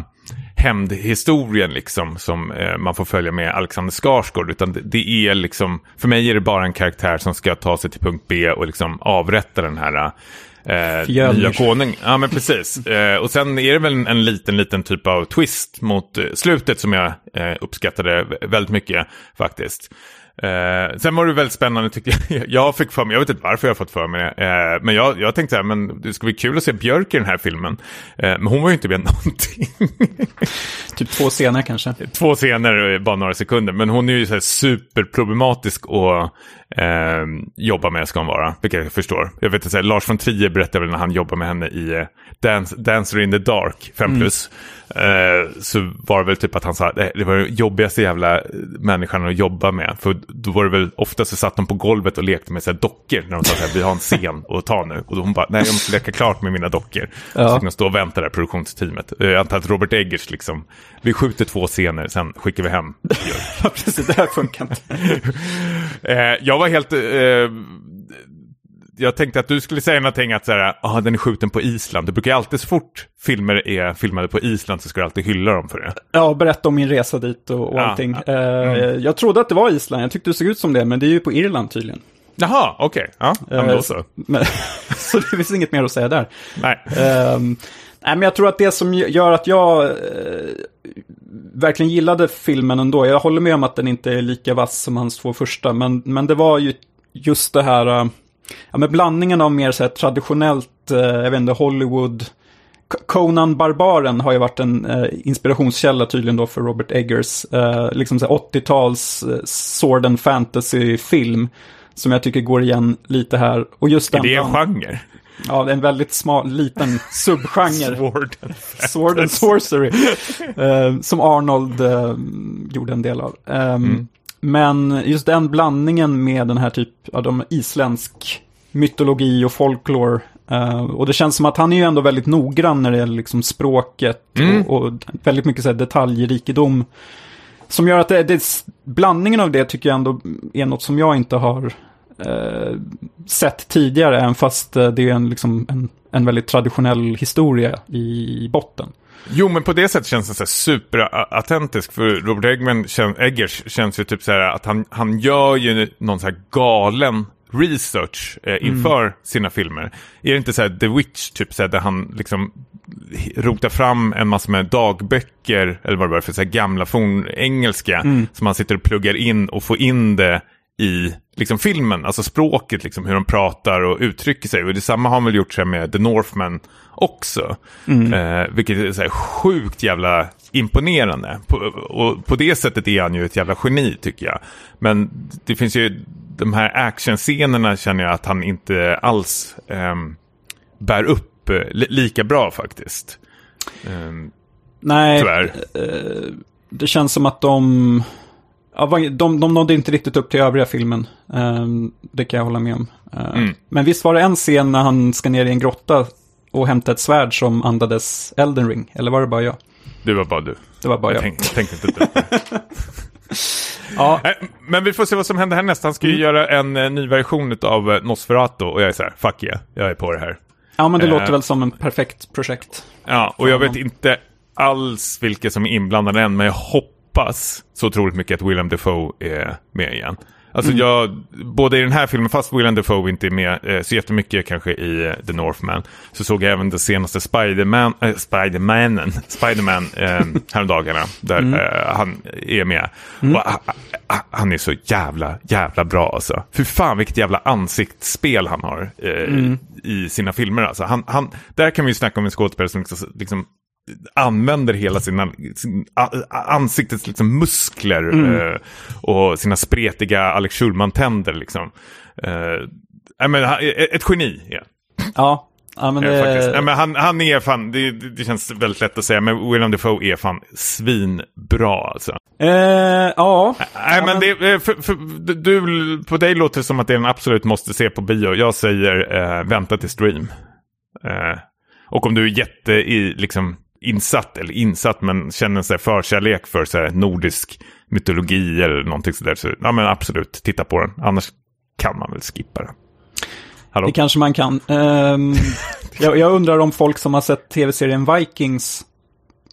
hämndhistorien liksom som eh, man får följa med Alexander Skarsgård. Utan det, det är liksom, för mig är det bara en karaktär som ska ta sig till punkt B och liksom avrätta den här eh, Fjölnir. nya konung. Ja men precis. Eh, och sen är det väl en, en liten, liten typ av twist mot eh, slutet som jag eh, uppskattade vä- väldigt mycket faktiskt. Eh, sen var det väldigt spännande tyckte jag. [laughs] Jag fick för mig, jag vet inte varför jag har fått för mig det. Eh, men jag, jag tänkte så här, men det skulle bli kul att se Björk i den här filmen. Eh, men hon var ju inte med [laughs] någonting. typ två scener kanske. Två scener, eh, bara några sekunder. Men hon är ju så här superproblematisk att eh, jobba med ska hon vara. Vilket jag förstår. Jag vet inte, Lars von Trier berättade väl när han jobbade med henne i eh, Dance, Dancer in the Dark 5 plus. Eh, så var det väl typ att han sa att det var den jobbigaste jävla människan att jobba med. För då var det väl ofta så satt de på golvet och lekte med så här, dockor. När de sa så här, vi har en scen att ta nu. Och då hon bara, nej jag måste leka klart med mina dockor. Ja. Så fick de stå och vänta där, produktionsteamet. Eh, Jag antar att Robert Eggers liksom, vi skjuter två scener, sen skickar vi hem. [laughs] Ja, precis, det här funkar inte. [laughs] Eh, jag var helt... Eh, jag tänkte att du skulle säga någonting att så här, ah, den är skjuten på Island. Du brukar ju alltid så fort filmer är filmade på Island så ska du alltid hylla dem för det. Ja, berätta om min resa dit och, och Ja, allting. ja. Eh, Jag trodde att det var Island, jag tyckte det såg ut som det, men det är ju på Irland tydligen. Jaha, okej. Ja, ja, men Eh, då så. Men, [laughs] så det finns inget mer att säga där. Nej. Ehm, nej, men jag tror att det som gör att jag eh, verkligen gillade filmen ändå, jag håller med om att den inte är lika vass som hans två första, men, men det var ju just det här, eh, ja, med blandningen av mer så här traditionellt, eh, jag vet inte, Hollywood, Conan Barbaren har ju varit en eh, inspirationskälla tydligen då för Robert Eggers. Eh, liksom så här 80-tals eh, sword and fantasy-film. Som jag tycker går igen lite här. Och just Är den det en genre? Ja, det är en väldigt smal, liten subgenre. [laughs] Sword. Sword and Sorcery. eh, som Arnold eh, gjorde en del av. Ehm, Men just den blandningen med den här typ av de isländsk mytologi och folklore. eh, och det känns som att han är ju ändå väldigt noggrann när det gäller liksom språket Mm. och, och väldigt mycket så här detaljrikedom. Som gör att det, det, blandningen av det tycker jag ändå är något som jag inte har eh, sett tidigare, även fast eh, det är en, liksom, en, en väldigt traditionell historia i botten. Jo, men på det sättet känns den så superautentisk. För Robert Eggman, Eggers känns ju typ så här att han, han gör ju någon så här galen research eh, inför sina filmer. Är det inte så här The Witch, typ så här, där han liksom rotar fram en massa med dagböcker, eller vad det var för så här gamla fornengelska, som han sitter och pluggar in och får in det i liksom filmen, alltså språket, liksom, hur de pratar och uttrycker sig. Och detsamma har han väl gjort sig med The Northman också. Eh, vilket är här sjukt jävla imponerande. På, och på det sättet är han ju ett jävla geni tycker jag. Men det finns ju, de här actionscenerna känner jag att han inte alls ehm, bär upp eh, li- lika bra faktiskt. Ehm, Nej, tyvärr. eh, det känns som att de, ja, de, de nådde inte riktigt upp till övriga filmen. Eh, det kan jag hålla med om. Eh, Mm. Men visst var det en scen när han ska ner i en grotta och hämta ett svärd som andades Elden Ring? Eller var det bara jag? Det var bara du. Det var bara Jag tänkte, tänkte inte det. [laughs] Ja, Nej, Men vi får se vad som händer härnäst. Han ska ju göra en eh, ny version av eh, Nosferatu och jag är så här, fuck yeah, jag är på det här. ja men det Eh. låter väl som en perfekt projekt. Ja, och jag vet inte alls vilka som är inblandade än, men jag hoppas så otroligt mycket att Willem Dafoe är med igen. Alltså jag, både i den här filmen, fast Willem Dafoe inte är med eh, så jättemycket kanske i eh, The Northman, så såg jag även den senaste Spiderman, äh, Spidermanen, [laughs] Spiderman eh, häromdagarna, där eh, han är med. Och, ah, ah, han är så jävla, jävla bra alltså. Fy fan vilket jävla ansiktsspel han har eh, i, i sina filmer. Alltså. Han, han, där kan vi ju snacka om en skådespelare som liksom, liksom använder hela sina sin, ansiktets liksom muskler eh, och sina spretiga Alex Schulman-tänder. Liksom. Eh, menar, han- ett geni. Ja. Ja, ja men Eh, det... Nej, men han, han är fan, det, det känns väldigt lätt att säga, men William Dafoe är fan svinbra alltså. Eh, ja. Nej, men det, för, för, du, på dig låter det som att det är en absolut måste se på bio. Jag säger eh, vänta till stream. Eh, och om du är jätte i, liksom, insatt, eller insatt, men känner sig förkärlek för så här, nordisk mytologi eller någonting sådär, så ja men absolut, titta på den. Annars kan man väl skippa den. Hallå? Det kanske man kan. Ehm, [laughs] jag, jag undrar om folk som har sett tv-serien Vikings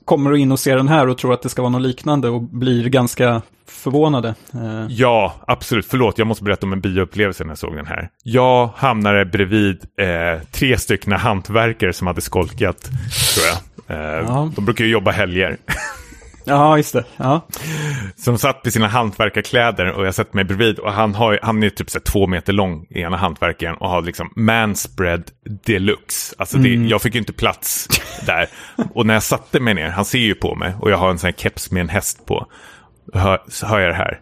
kommer in och ser den här och tror att det ska vara något liknande och blir ganska förvånade. Eh, Ja, absolut. Förlåt, jag måste berätta om en bioupplevelse när jag såg den här. Jag hamnade bredvid eh, tre stycken hantverkare som hade skolkat, tror jag. Eh, Ja. De brukar ju jobba helger. [laughs] ja, just det. Ja. Som satt i sina hantverkarkläder och jag satt mig bredvid och han, har, han är typ så två meter lång, ena hantverkaren, och har liksom manspread deluxe. Alltså det, jag fick ju inte plats där. Och när jag satte mig ner, han ser ju på mig och jag har en sån här keps med en häst på. Hör, så hör jag det här.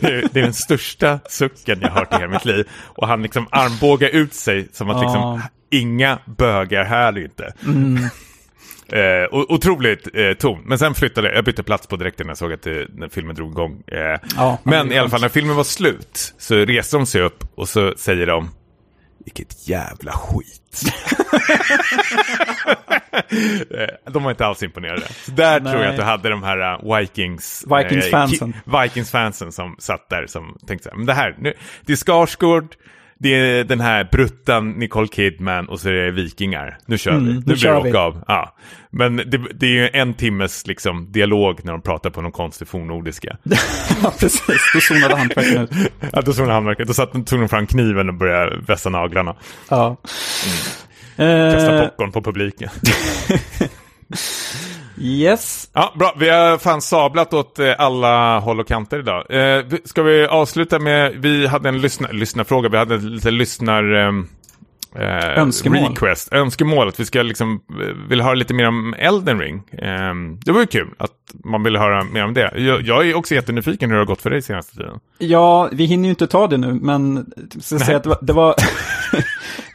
Det är, den största sucken jag har hört i hela mitt liv. Och han liksom armbågar ut sig som att liksom, Ja. inga bögar här inte. Eh, o- otroligt eh, tom. Men sen flyttade jag, jag bytte plats på direkten när jag såg att det, när filmen drog igång. Eh, Ja, men i alla fall när filmen var slut så reste de sig upp och så säger de vilket jävla skit. [laughs] De var inte alls imponerade. Så där Nej. tror jag att du hade de här uh, Vikings... Vikings-fansen. ki- Vikings-fansen som satt där som tänkte så här, men det här, nu, det är Skarsgård, det är den här bruttan Nicole Kidman och så är det vikingar. Nu kör vi, Mm, nu, nu blir det vi. åka av. Ja. Men det, det är ju en timmes liksom, dialog när de pratar på någon konstig fornnordiska. [laughs] ja, precis. Då zonade hantverkaren ut. Ja, då såg de handverket, då satt, tog de fram kniven och började vässa naglarna. Ja. Kasta Eh, popcorn på publiken. [laughs] [laughs] yes. Ja, bra. Vi har fan sablat åt eh, alla håll och kanter idag. Eh, ska vi avsluta med, vi hade en lyssna, lyssnarfråga, vi hade lite lyssnar... ehm, Eh, Önskemål. Request, önskemål att vi ska liksom, eh, vill höra lite mer om Elden Ring. Ehm, det var ju kul att man ville höra mer om det. Jag, jag är också jättenyfiken hur det har gått för dig senaste tiden. Ja, vi hinner ju inte ta det nu, men jag ska säga att det var, det var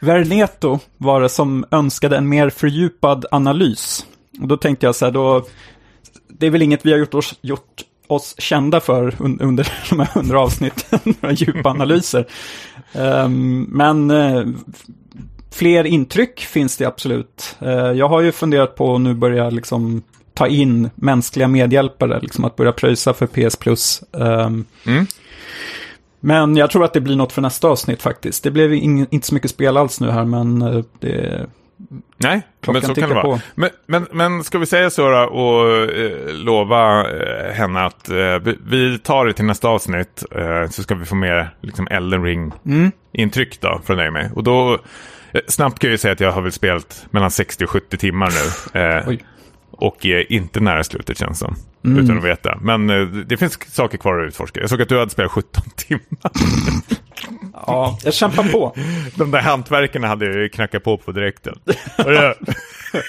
[laughs] Verneto var det som önskade en mer fördjupad analys. Och då tänkte jag så här, då, det är väl inget vi har gjort oss, gjort oss kända för un, under [laughs] de här hundra avsnitten, [laughs] några djupa analyser. Ehm, men eh, fler intryck finns det absolut. Eh, jag har ju funderat på att nu börja liksom ta in mänskliga medhjälpare, liksom att börja pröjsa för PS Plus. Ehm, Mm. men jag tror att det blir något för nästa avsnitt faktiskt. Det blev ing, inte så mycket spel alls nu här, men eh, det... Nej, Klockan men så kan det vara. på. Men, men, men ska vi säga så då och eh, lova eh, henne att eh, vi, vi tar det till nästa avsnitt eh, så ska vi få mer liksom, Elden Ring-intryck då från dig och mig. Och då, eh, snabbt kan jag ju säga att jag har väl spelat mellan 60 och 70 timmar nu. Eh, och är inte nära slutet känns som. Mm. Utan att veta. Men eh, det finns saker kvar att utforska. Jag såg att du hade spelat 17 [laughs] timmar. Ja, jag kämpar på. De där hantverkarna hade jag ju knackat på på direkten. [laughs]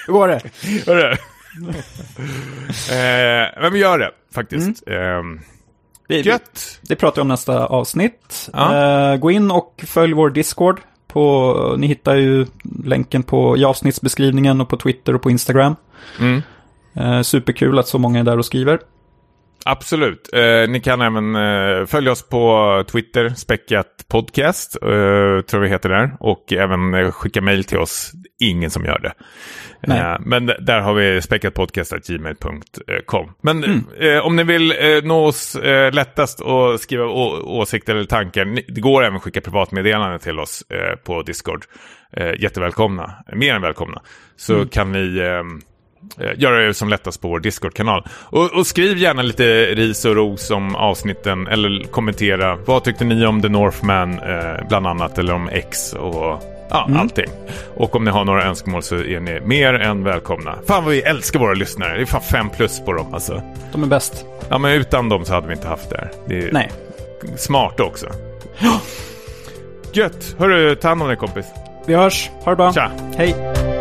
Hur går det? hörru. eh, men vi gör det faktiskt. Mm. Eh, Vi, gött. det pratar vi om nästa avsnitt. Ja. Eh, gå in och följ vår Discord. På, ni hittar ju länken på i avsnittsbeskrivningen och på Twitter och på Instagram. Mm. Eh, superkul att så många är där och skriver. Absolut. Eh, ni kan även eh, följa oss på Twitter, späckat podcast, eh, tror vi heter där. Och även eh, skicka mejl till oss. Ingen som gör det. Eh, men där har vi späckatpodcast.gmail.com. Men eh, om ni vill nå oss lättast och skriva åsikter eller tankar. Ni, det går även att skicka privatmeddelanden till oss på Discord. Jättevälkomna. Mer än välkomna. Så kan ni... eh, göra det som lättast på vår Discord-kanal. Och, och, skriv gärna lite ris och ros om avsnitten eller kommentera. Vad tyckte ni om The Northman eh, bland annat eller om X och ja, mm. allting. Och om ni har några önskemål så är ni mer än välkomna. Fan vad vi älskar våra lyssnare. Det är fan fem plus på dem alltså. De är bäst. Ja, men utan dem så hade vi inte haft det här. Det är Nej. smart också. Gött! Hörru, ta hand om dig kompis. Vi hörs. Ha det bra. Tja. Hej.